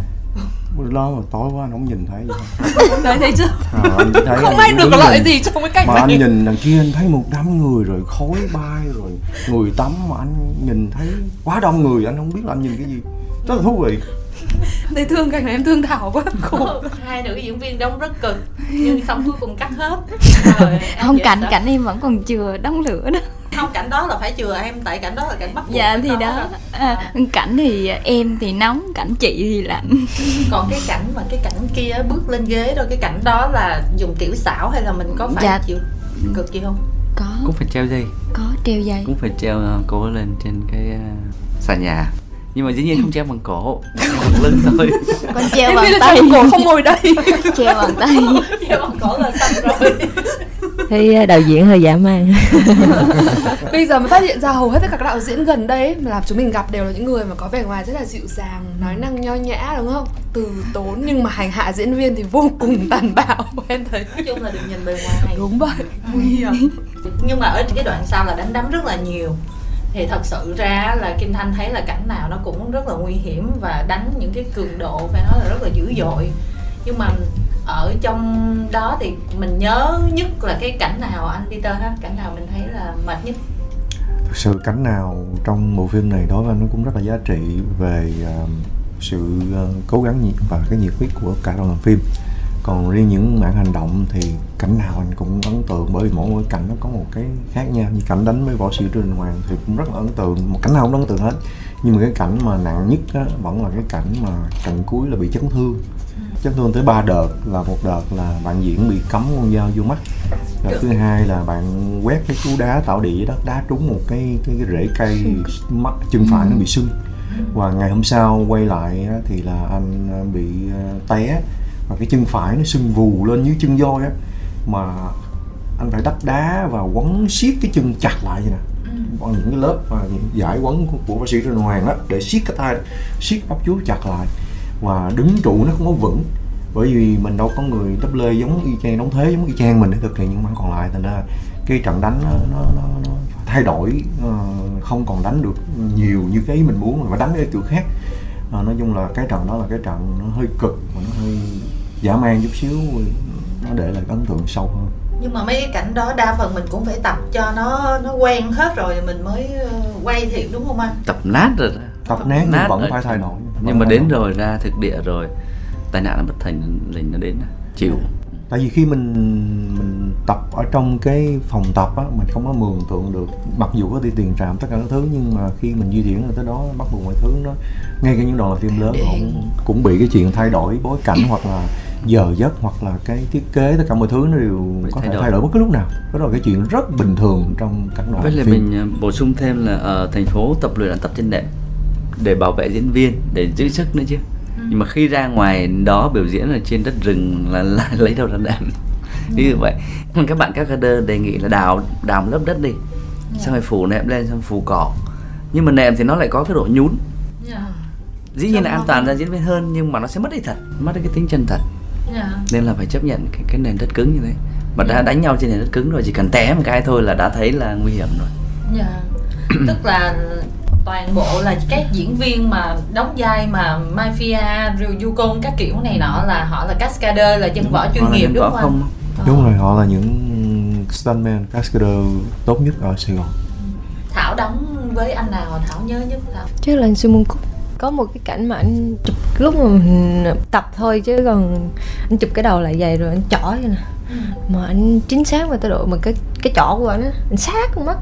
Bữa đó mà tối quá anh không nhìn thấy gì. Đấy thấy chưa à, anh chỉ thấy Không anh ai được lợi gì trong cái cảnh mà anh này. nhìn đằng kia anh thấy một đám người rồi khói bay rồi người tắm mà anh nhìn thấy quá đông người anh không biết là anh nhìn cái gì. Rất là thú vị Thấy thương cảnh này em thương Thảo quá khổ. hai nữ diễn viên đóng rất cực nhưng xong cuối cùng cắt hết. Rồi, không cảnh sao? cảnh em vẫn còn chừa đóng lửa đó. Không cảnh đó là phải chừa em tại cảnh đó là cảnh bắt buộc dạ thì đó. rồi. à, cảnh thì em thì nóng cảnh chị thì lạnh. Còn cái cảnh mà cái cảnh kia bước lên ghế rồi cái cảnh đó là dùng tiểu xảo hay là mình có phải Dạ. chịu cực gì không? Có. Cũng phải treo dây. Có treo dây. Cũng phải treo ờ, cô lên trên cái ờ, sàn nhà nhưng mà dĩ nhiên không treo bằng cổ treo bằng lưng thôi con treo bằng tay Thảo cổ không ngồi đây. treo bằng tay treo bằng cổ là xong rồi thấy ờ, đạo diễn hơi dã man Bây giờ mới phát hiện ra hầu hết tất cả các đạo diễn gần đây mà làm chúng mình gặp đều là những người mà có vẻ ngoài rất là dịu dàng, nói năng nho nhã đúng không? Từ tốn nhưng mà hành hạ diễn viên thì vô cùng tàn bạo em thấy. nói chung là đừng nhìn bề ngoài Đúng vậy, nguy hiểm. nhưng mà ở cái đoạn sau là đánh đấm rất là nhiều thì thật sự ra là Kim Thanh thấy là cảnh nào nó cũng rất là nguy hiểm và đánh những cái cường độ phải nói là rất là dữ dội. Nhưng mà ở trong đó thì mình nhớ nhất là cái cảnh nào anh Peter ha? Cảnh nào mình thấy là mệt nhất? Thực sự cảnh nào trong bộ phim này đối với anh nó cũng rất là giá trị về ờ, sự ờ, cố gắng nhiệt và cái nhiệt huyết của cả đoàn làm phim còn riêng những mảng hành động thì cảnh nào anh cũng ấn tượng bởi vì mỗi mỗi cảnh nó có một cái khác nhau. Như cảnh đánh với võ sĩ Trương Đình Hoàng thì cũng rất là ấn tượng một cảnh nào cũng ấn tượng hết. Nhưng mà cái cảnh mà nặng nhất á, vẫn là cái cảnh mà trận cuối là bị chấn thương. Chấn thương tới ba đợt là một đợt là bạn diễn bị cắm con dao vô mắt. Đợt thứ hai là bạn quét cái cú đá tạo địa đất đá trúng một cái cái, cái rễ cây mắt chân phải nó bị sưng. Và ngày hôm sau quay lại thì là anh à, bị à, té và cái chân phải nó sưng vù lên như chân voi á mà anh phải đắp đá và quấn siết cái chân chặt lại vậy nè. Bằng những cái lớp và những giải quấn của, của bác sĩ Trần Hoàng đó để siết cái tay siết bắp chuối chặt lại. Và đứng trụ nó không có vững bởi vì mình đâu có người đắp lê giống y chang đóng thế giống y chang mình để thực hiện những mảng còn lại. Thành ra cái trận đánh nó, nó, nó, nó thay đổi ờ, không còn đánh được nhiều như cái ý mình muốn mà đánh cái kiểu khác. Ờ, nói chung là cái trận đó là cái trận nó hơi cực và nó hơi dã man chút xíu nó để lại ấn tượng sâu hơn nhưng mà mấy cái cảnh đó đa phần mình cũng phải tập cho nó nó quen hết rồi mình mới ờ, quay thiệt đúng không anh tập nát rồi đó. tập nát nhưng Nát vẫn rồi. phải thay đổi nhưng mà đến đổi. rồi ra thực địa rồi tai nạn nó bất thành lình nó đến chịu tại vì khi mình mình tập ở trong cái phòng tập á mình không có mường tượng được mặc dù có đi tiền trạm tất cả các thứ nhưng mà khi mình di chuyển tới đó bắt buộc mọi thứ nó ngay cả những đoàn làm phim lớn cũng, cũng bị cái chuyện thay đổi bối cảnh hoặc là giờ giấc hoặc là cái thiết kế tất cả mọi thứ nó đều Bị có thay thể đổi. thay đổi bất cứ lúc nào. Đó là cái chuyện rất bình thường trong các đoàn với lại phim. mình ờ, bổ sung thêm là ở thành phố tập luyện là tập trên đệm để bảo vệ diễn viên để giữ sức nữa chứ. Nhưng mà khi ra ngoài đó biểu diễn ở trên đất rừng là, là lấy đâu ra đệm. Ví dụ vậy. Các bạn các cadre đề nghị là đào đào một lớp đất đi. Xong rồi phủ nệm lên xong phủ cỏ. Nhưng mà nệm thì nó lại có cái độ nhún. Dĩ nhiên là an toàn cho diễn viên hơn nhưng mà nó sẽ mất đi thật mất đi cái tính chân thật nên là phải chấp nhận cái, cái nền đất cứng như thế mà đã đánh nhau trên nền đất cứng rồi chỉ cần té một cái thôi là đã thấy là nguy hiểm rồi Dạ. Tức là toàn bộ là các diễn viên mà đóng vai mà mafia, rồi Yukon các kiểu này nọ là họ là cascader là dân võ chuyên là nghiệp đúng không? không anh? đúng rồi họ là những stuntman cascader tốt nhất ở Sài Gòn Thảo đóng với anh nào Thảo nhớ nhất Thảo? chắc là anh Sư Môn Cúc có một cái cảnh mà anh chụp lúc mà mình tập thôi chứ còn anh chụp cái đầu lại dày rồi anh chỏ vậy nè. Mà anh chính xác về tới độ mà cái cái chỏ của anh á anh sát con mắt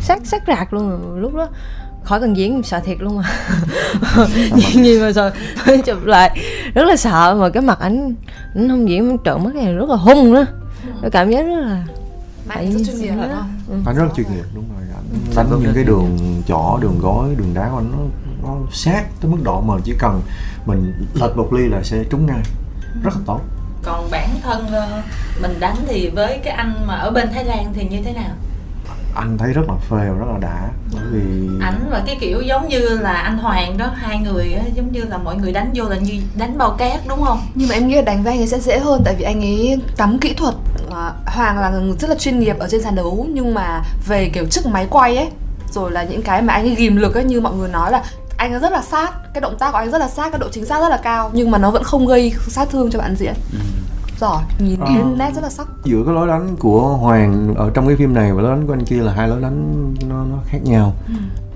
sát sát rạc luôn rồi. Lúc đó khỏi cần diễn sợ thiệt luôn mà diễn gì mà sợ chụp lại rất là sợ mà cái mặt anh anh không diễn trợn mắt này rất là hung nữa cái cảm giác rất là Bạn rất chuyên nghiệp phải không? Ừ. anh rất chuyên nghiệp đúng rồi. Anh đánh những cái đường chỏ đường gối đường đá của anh nó nó sát tới mức độ mà chỉ cần mình lệch một ly là sẽ trúng ngay rất là tốt Còn bản thân ờ, mình đánh thì với cái anh mà ở bên Thái Lan thì như thế nào? anh thấy rất là phê và rất là đã bởi vì Ảnh và cái kiểu giống như là anh Hoàng đó hai người á, giống như là mọi người đánh vô là như đánh bao cát đúng không? Nhưng mà em nghĩ là đánh với anh ấy sẽ dễ hơn tại vì anh ấy tắm kỹ thuật à, Hoàng là người rất là chuyên nghiệp ở trên sàn đấu nhưng mà về kiểu chiếc máy quay ấy rồi là những cái mà anh ấy ghim lực ấy như mọi người nói là anh ấy rất là sát cái động tác của anh rất là sát cái độ chính xác rất là cao nhưng mà nó vẫn không gây sát thương cho bạn diễn. Giỏi nhìn thấy nét rất là sắc. Giữa cái lối đánh của Hoàng ở trong cái phim này và lối đánh của anh kia là hai lối đánh nó, nó khác nhau.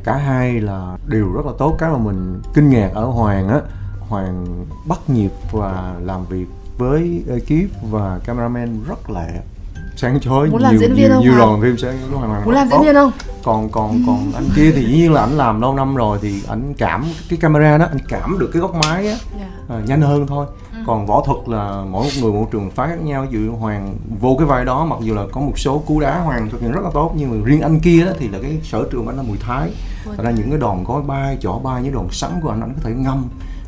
Cả hai là đều rất là tốt. Cái mà mình kinh ngạc ở Hoàng á Hoàng bắt nhịp và làm việc với ekip và cameraman rất lẹ sáng chói Muốn làm nhiều, diễn viên nhiều, nhiều đoàn phim sáng chói Hoàng muốn làm diễn viên không? Còn còn còn anh kia thì dĩ nhiên là anh làm lâu năm rồi thì anh cảm cái camera đó anh cảm được cái góc máy á à, nhanh hơn thôi. Còn võ thuật là mỗi một người một trường phái khác nhau. Dụ hoàng vô cái vai đó mặc dù là có một số cú đá hoàng thực hiện rất là tốt nhưng mà riêng anh kia đó thì là cái sở trường của anh là mùi thái. Thành ra những cái đòn gói bay chỏ bay những đòn sắn của anh anh có thể ngâm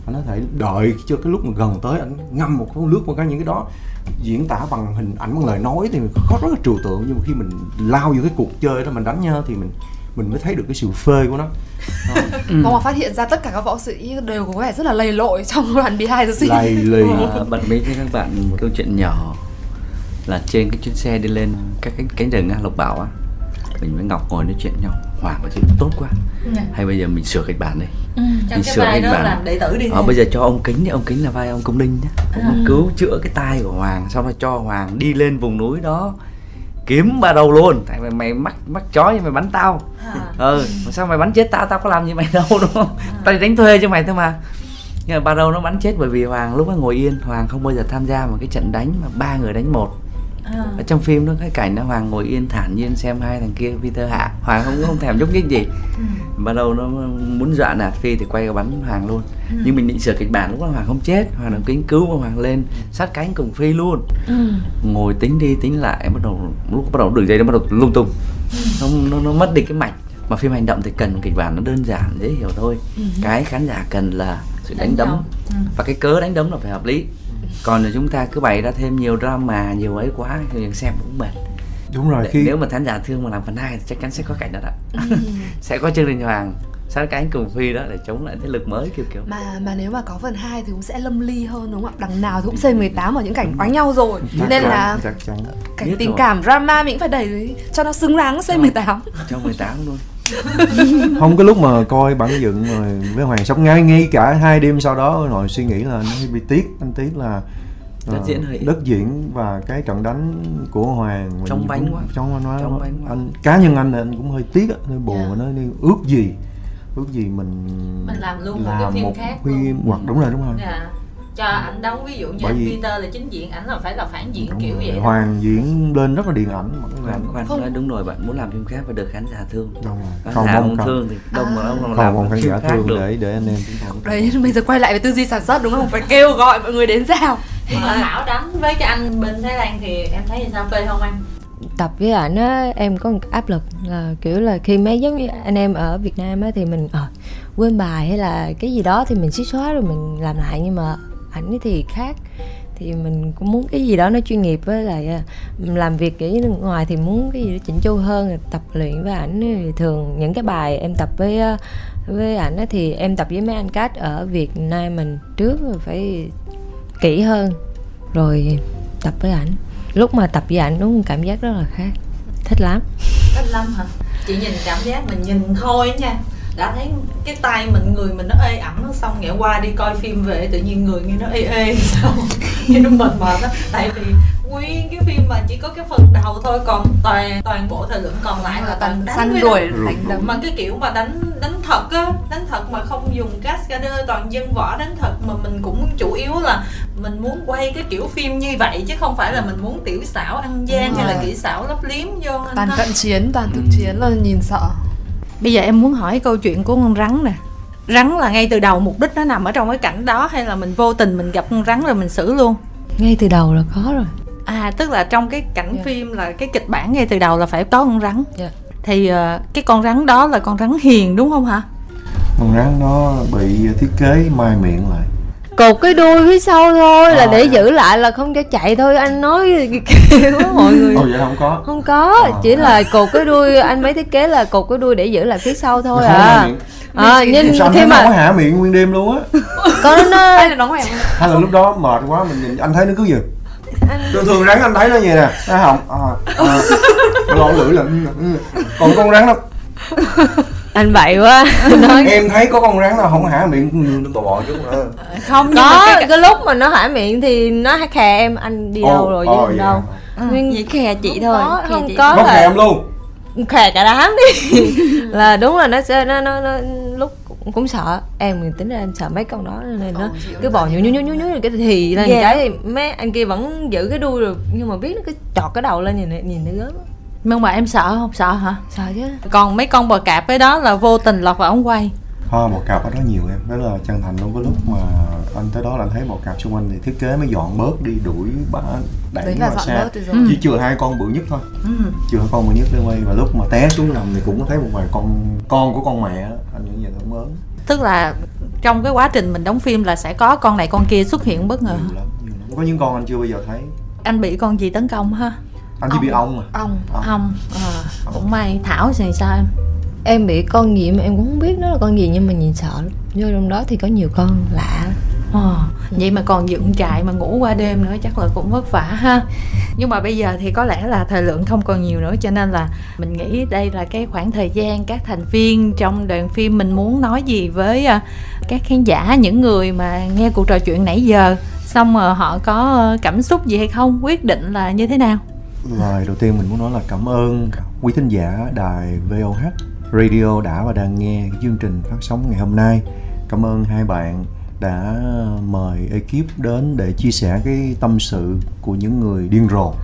anh có thể đợi cho cái lúc mà gần tới anh ngâm một cái lướt một cái những cái đó diễn tả bằng hình ảnh bằng lời nói thì có rất là trừu tượng. Nhưng mà khi mình lao vô cái cuộc chơi đó mình đánh nhau thì mình mình mới thấy được cái sự phê của nó. Mà Hoàng phát hiện ra tất cả các võ sĩ đều có vẻ rất là lầy lội trong đoạn behind the scene. Lầy lì. À, bật mí với các bạn một câu chuyện nhỏ là trên cái chuyến xe đi lên các cánh cánh rừng á, Lộc Bảo á mình với Ngọc ngồi nói chuyện nhau. Hoàng và chuyện tốt quá. Hay bây giờ mình sửa kịch bản đi. Trong Mình sửa kịch bản. làm đệ tử đi. Ờ, nè. bây giờ cho ông kính đi ông kính là vai ông công linh nhá. Ông cứu chữa cái tai của hoàng xong rồi cho hoàng đi lên vùng núi đó kiếm ba đầu luôn. Tại mày mày mắc mắc chó nhưng mày bắn tao. Ừ mà sao mày bắn chết tao? Tao có làm gì mày đâu đúng không? Tao đi đánh thuê cho mày thôi mà. Nhưng mà ba đầu nó bắn chết bởi vì hoàng lúc đó ngồi yên. Hoàng không bao giờ tham gia một cái trận đánh mà ba người đánh một ở trong phim đó cái cảnh đó hoàng ngồi yên thản nhiên xem hai thằng kia Peter hạ. Hoàng không không thèm nhúc nhích gì. Ban đầu nó muốn dọa nạt phi thì quay vào bắn hoàng luôn. Nhưng mình định sửa kịch bản lúc đó hoàng không chết. Hoàng đồng kính cứu mà hoàng lên sát cánh cùng phi luôn. Ngồi tính đi tính lại bắt đầu lúc bắt đầu đường dây nó bắt đầu lung tung. Nó, nó, nó mất đi cái mạch. Mà phim hành động thì cần một kịch bản nó đơn giản dễ hiểu thôi. Cái khán giả cần là sự đánh đấm. và cái cớ đánh đấm là phải hợp lý còn là chúng ta cứ bày ra thêm nhiều drama nhiều ấy quá thì người xem cũng mệt. Đúng rồi Để- khi nếu mà khán giả thương mà làm phần hai thì chắc chắn sẽ có cảnh đó đó. Sẽ có chương trình hoàng sát cánh cùng phi đó để chống lại thế lực mới kiểu kiểu. Mà mà nếu mà có phần 2 thì cũng sẽ lâm ly hơn đúng không ạ? Đằng nào thì cũng C18 ở những cảnh đánh nhau rồi. Chắc nên chắn, là chắc chắn. cảnh Biết tình rồi. cảm drama mình cũng phải đẩy cho nó xứng đáng với C18 trong 18 luôn không cái lúc mà coi bản dựng rồi với hoàng sắp ngay ngay cả hai đêm sau đó rồi suy nghĩ là nó hơi bị tiếc anh tiếc là Đất ờ, diễn hơi ít. đất diễn và cái trận đánh của hoàng mình Trong bánh cũng- quá. trong bánh quá. anh cá nhân anh là anh cũng hơi tiếc hơi buồn Dạ. yeah. nói đi ước gì ước gì mình Mình làm luôn một làm cái phim một khác phim luôn. hoặc đúng rồi đúng rồi Dạ. Cho ảnh đóng ví dụ như Bởi anh vì- Peter là chính diện ảnh là phải là phản diện Đúng kiểu rồi. vậy đó. hoàng diễn lên rất là điện ảnh. Khoan khoan Không. nói đúng rồi bạn muốn làm phim khác phải được khán giả thương. Đúng rồi. Khán không giả không không thương thì đông mà ông không làm không khán giả thương được. để để anh em đấy bây giờ quay lại với tư duy sản xuất đúng không? Phải kêu gọi mọi người đến rào mà Thảo đánh với cái anh bên Thái Lan thì em thấy sao? Phê không anh? Tập với ảnh á em có một áp lực là kiểu là khi mấy giống như anh em ở Việt Nam á thì mình ờ, quên bài hay là cái gì đó thì mình xí xóa rồi mình làm lại. Nhưng mà ảnh thì khác. Thì mình cũng muốn cái gì đó nó chuyên nghiệp với lại à, làm việc kiểu nước ngoài thì muốn cái gì đó chỉnh chu hơn à, tập luyện với ảnh thì thường những cái bài em tập với à, với ảnh thì em tập với mấy anh cát ở Việt Nam mình trước phải kỹ hơn, rồi tập với ảnh. Lúc mà tập với ảnh đúng cảm giác rất là khác. Thích lắm. Thích lắm hả? Chị nhìn cảm giác mình nhìn thôi nha đã thấy cái tay mình người mình nó ê ẩm nó xong ngày qua đi coi phim về tự nhiên người như nó ê ê sao như nó mệt mệt á. Tại vì nguyên cái phim mà chỉ có cái phần đầu thôi còn toàn toàn bộ thời lượng còn lại là toàn đánh săn đuổi Rồi. đánh đấm. Mà cái kiểu mà đánh đánh thật á đánh thật mà không dùng cascader toàn dân võ đánh thật mà mình cũng chủ yếu là mình muốn quay cái kiểu phim như vậy chứ không phải là mình muốn tiểu xảo ăn gian hay là kỹ xảo lấp liếm vô toàn cận chiến toàn thực chiến là nhìn sợ Bây giờ em muốn hỏi câu chuyện của con rắn nè Rắn là ngay từ đầu mục đích nó nằm ở trong cái cảnh đó Hay là mình vô tình mình gặp con rắn rồi mình xử luôn ngay từ đầu là có rồi À tức là trong cái cảnh Dạ. phim là cái kịch bản ngay từ đầu là phải có con rắn Dạ. Thì ờ, cái con rắn đó là con rắn hiền đúng không hả? con rắn nó bị thiết kế mai miệng lại cột cái đuôi phía sau thôi là À. để giữ lại là không cho chạy thôi. Anh nói kiểu mọi người ồ vậy không có. Không có À. chỉ là cột cái đuôi anh mới thiết kế là cột cái đuôi để giữ lại phía sau thôi à. à nhưng sao anh khi thấy nó không có mà hạ miệng nguyên đêm luôn á. Có nó đây là nó khỏe hay là lúc đó mệt quá mình nhìn anh thấy nó cứ gì thường thường rắn anh thấy nó vậy nè. Nó họng à, à, lưỡi là ừ, ừ. còn con rắn nó anh bậy quá. Nói em thấy có con rắn nào không hả? Miệng nó bò chút ờ. Không nhưng mà có cái, cái lúc mà nó hả miệng thì nó khè em. Anh đi đâu Ồ, rồi chứ vậy đâu. hả? nguyên Vậy khè chị không thôi có, khè không chị có nó là thèm luôn. Khè cả đám đi. Là đúng là nó sẽ nó nó, nó lúc cũng sợ. Em mình tính ra em sợ mấy con đó nên nó cứ bò nhú nhú nhú nhú nhú cái thì lên yeah. cái mấy anh kia vẫn giữ cái đuôi được nhưng mà biết nó cứ chọt cái đầu lên nhìn nhìn nó gớm nhưng mà em sợ không? Sợ hả? Sợ chứ. Còn mấy con bò cạp cái đó là vô tình lọt vào ống quay. Ho bò cạp ở đó nhiều em. Đó là chân thành luôn. Với lúc mà anh tới đó là anh thấy bò cạp xung quanh thì thiết kế mới dọn bớt đi đuổi bả đẩy là xa bớt đi rồi. Ừ. chỉ chừa hai con bự nhất thôi. Ừ. chừa hai con bự nhất lên quay. Và lúc mà té xuống nằm thì cũng có thấy một vài con con của con mẹ. Anh nghĩ vậy không lớn tức là trong cái quá trình mình đóng phim là sẽ có con này con kia xuất hiện bất ngờ nhiều lắm nhiều lắm. Có những con anh chưa bao giờ thấy. Anh bị con gì tấn công ha anh chỉ bị ong mà ong. không à, cũng may thảo thì sao em? Em bị con gì mà em cũng không biết nó là con gì nhưng mà nhìn sợ lắm. Vô trong đó thì có nhiều con lạ Ờ, vậy mà còn dựng trại mà ngủ qua đêm nữa chắc là cũng vất vả ha. Nhưng mà bây giờ thì có lẽ là thời lượng không còn nhiều nữa cho nên là mình nghĩ đây là cái khoảng thời gian các thành viên trong đoàn phim mình muốn nói gì với à, các khán giả những người mà nghe cuộc trò chuyện nãy giờ. Xong rồi họ có ờ, cảm xúc gì hay không? Quyết định là như thế nào lời đầu tiên mình muốn nói là cảm ơn quý thính giả đài VOH Radio đã và đang nghe chương trình phát sóng ngày hôm nay. Cảm ơn hai bạn đã mời ekip đến để chia sẻ cái tâm sự của những người điên rồ.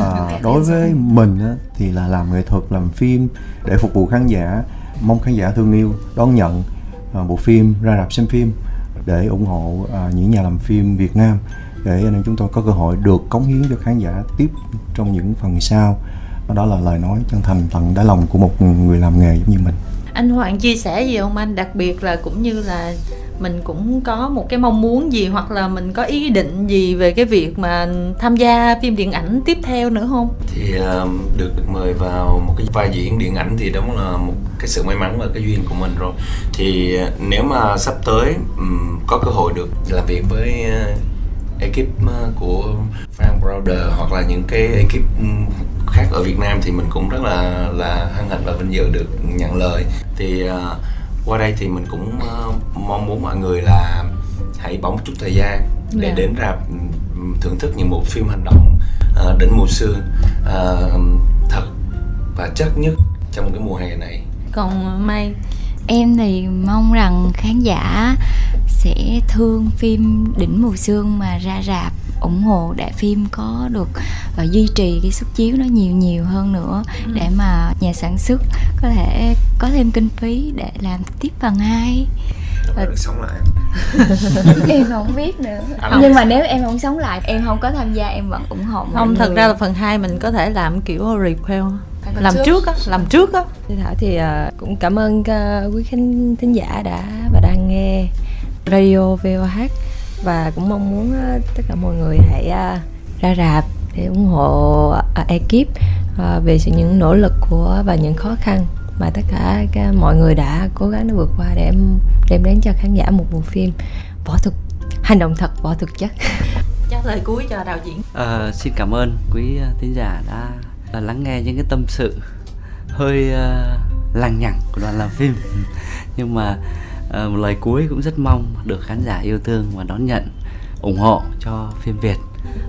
À, đối với mình á, thì là làm nghệ thuật làm phim để phục vụ khán giả. Mong khán giả thương yêu đón nhận à, bộ phim ra rạp xem phim để ủng hộ à, những nhà làm phim Việt Nam để anh em chúng tôi có cơ hội được cống hiến cho khán giả tiếp trong những phần sau. Đó là lời nói chân thành tận đáy lòng của một người làm nghề giống như mình. Anh Hoàng chia sẻ gì không anh? Đặc biệt là cũng như là mình cũng có một cái mong muốn gì hoặc là mình có ý định gì về cái việc mà tham gia phim điện ảnh tiếp theo nữa không? Thì um, được mời vào một cái vai diễn điện ảnh thì đó là một cái sự may mắn và cái duyên của mình rồi. Thì uh, nếu mà sắp tới um, có cơ hội được làm việc với uh, ekip uh, của Frank Browder hoặc là những cái ekip um, khác ở Việt Nam thì mình cũng rất là là hân hạnh và vinh dự được nhận lời thì uh, qua đây thì mình cũng uh, mong muốn mọi người là hãy bóng chút thời gian để Dạ. đến rạp um, thưởng thức những bộ phim hành động uh, đỉnh mùa sương uh, thật và chất nhất trong cái mùa hè này còn May Em thì mong rằng khán giả sẽ thương phim Đỉnh Mùa Sương mà ra rạp ủng hộ để phim có được ờ, duy trì cái xuất chiếu nó nhiều nhiều hơn nữa để mà nhà sản xuất có thể có thêm kinh phí để làm tiếp phần 2 và được sống lại. Em không biết nữa. Anh nhưng mà nếu em không sống lại em không có tham gia em vẫn ủng hộ mọi không thật ra là phần 2 mình có thể làm kiểu requel làm trước. á làm trước á. Thì Thảo thì ờ, cũng cảm ơn ờ, quý khán thính giả đã và đang nghe radio VOH và cũng mong muốn ờ, tất cả mọi người hãy ra rạp để ủng hộ ekip về sự những nỗ lực của và những khó khăn mà tất cả các, mọi người đã cố gắng để vượt qua để em đem đến cho khán giả một bộ phim võ thuật hành động thật võ thực chất chắc lời cuối cho đạo diễn. Ờ, xin cảm ơn quý thính giả đã là lắng nghe những cái tâm sự hơi uh, lằng nhằng của đoàn làm phim. Nhưng mà uh, một lời cuối cũng rất mong được khán giả yêu thương và đón nhận ủng hộ cho phim Việt.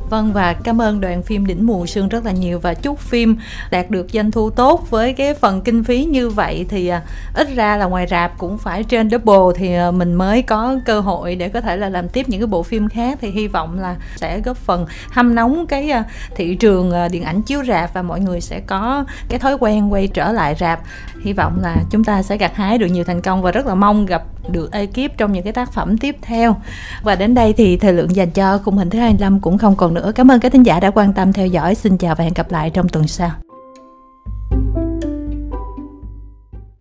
Vâng và cảm ơn đoàn phim Đỉnh Mùa Sương rất là nhiều và chúc phim đạt được doanh thu tốt với cái phần kinh phí như vậy thì à, ít ra là ngoài rạp cũng phải trên double thì à, mình mới có cơ hội để có thể là làm tiếp những cái bộ phim khác thì hy vọng là sẽ góp phần hâm nóng cái à, thị trường điện ảnh chiếu rạp và mọi người sẽ có cái thói quen quay trở lại rạp. Hy vọng là chúng ta sẽ gặt hái được nhiều thành công và rất là mong gặp được ekip trong những cái tác phẩm tiếp theo. Và đến đây thì thời lượng dành cho khung hình thứ 25 cũng không còn nữa. Cảm ơn các thính giả đã quan tâm theo dõi. Xin chào và hẹn gặp lại trong tuần sau.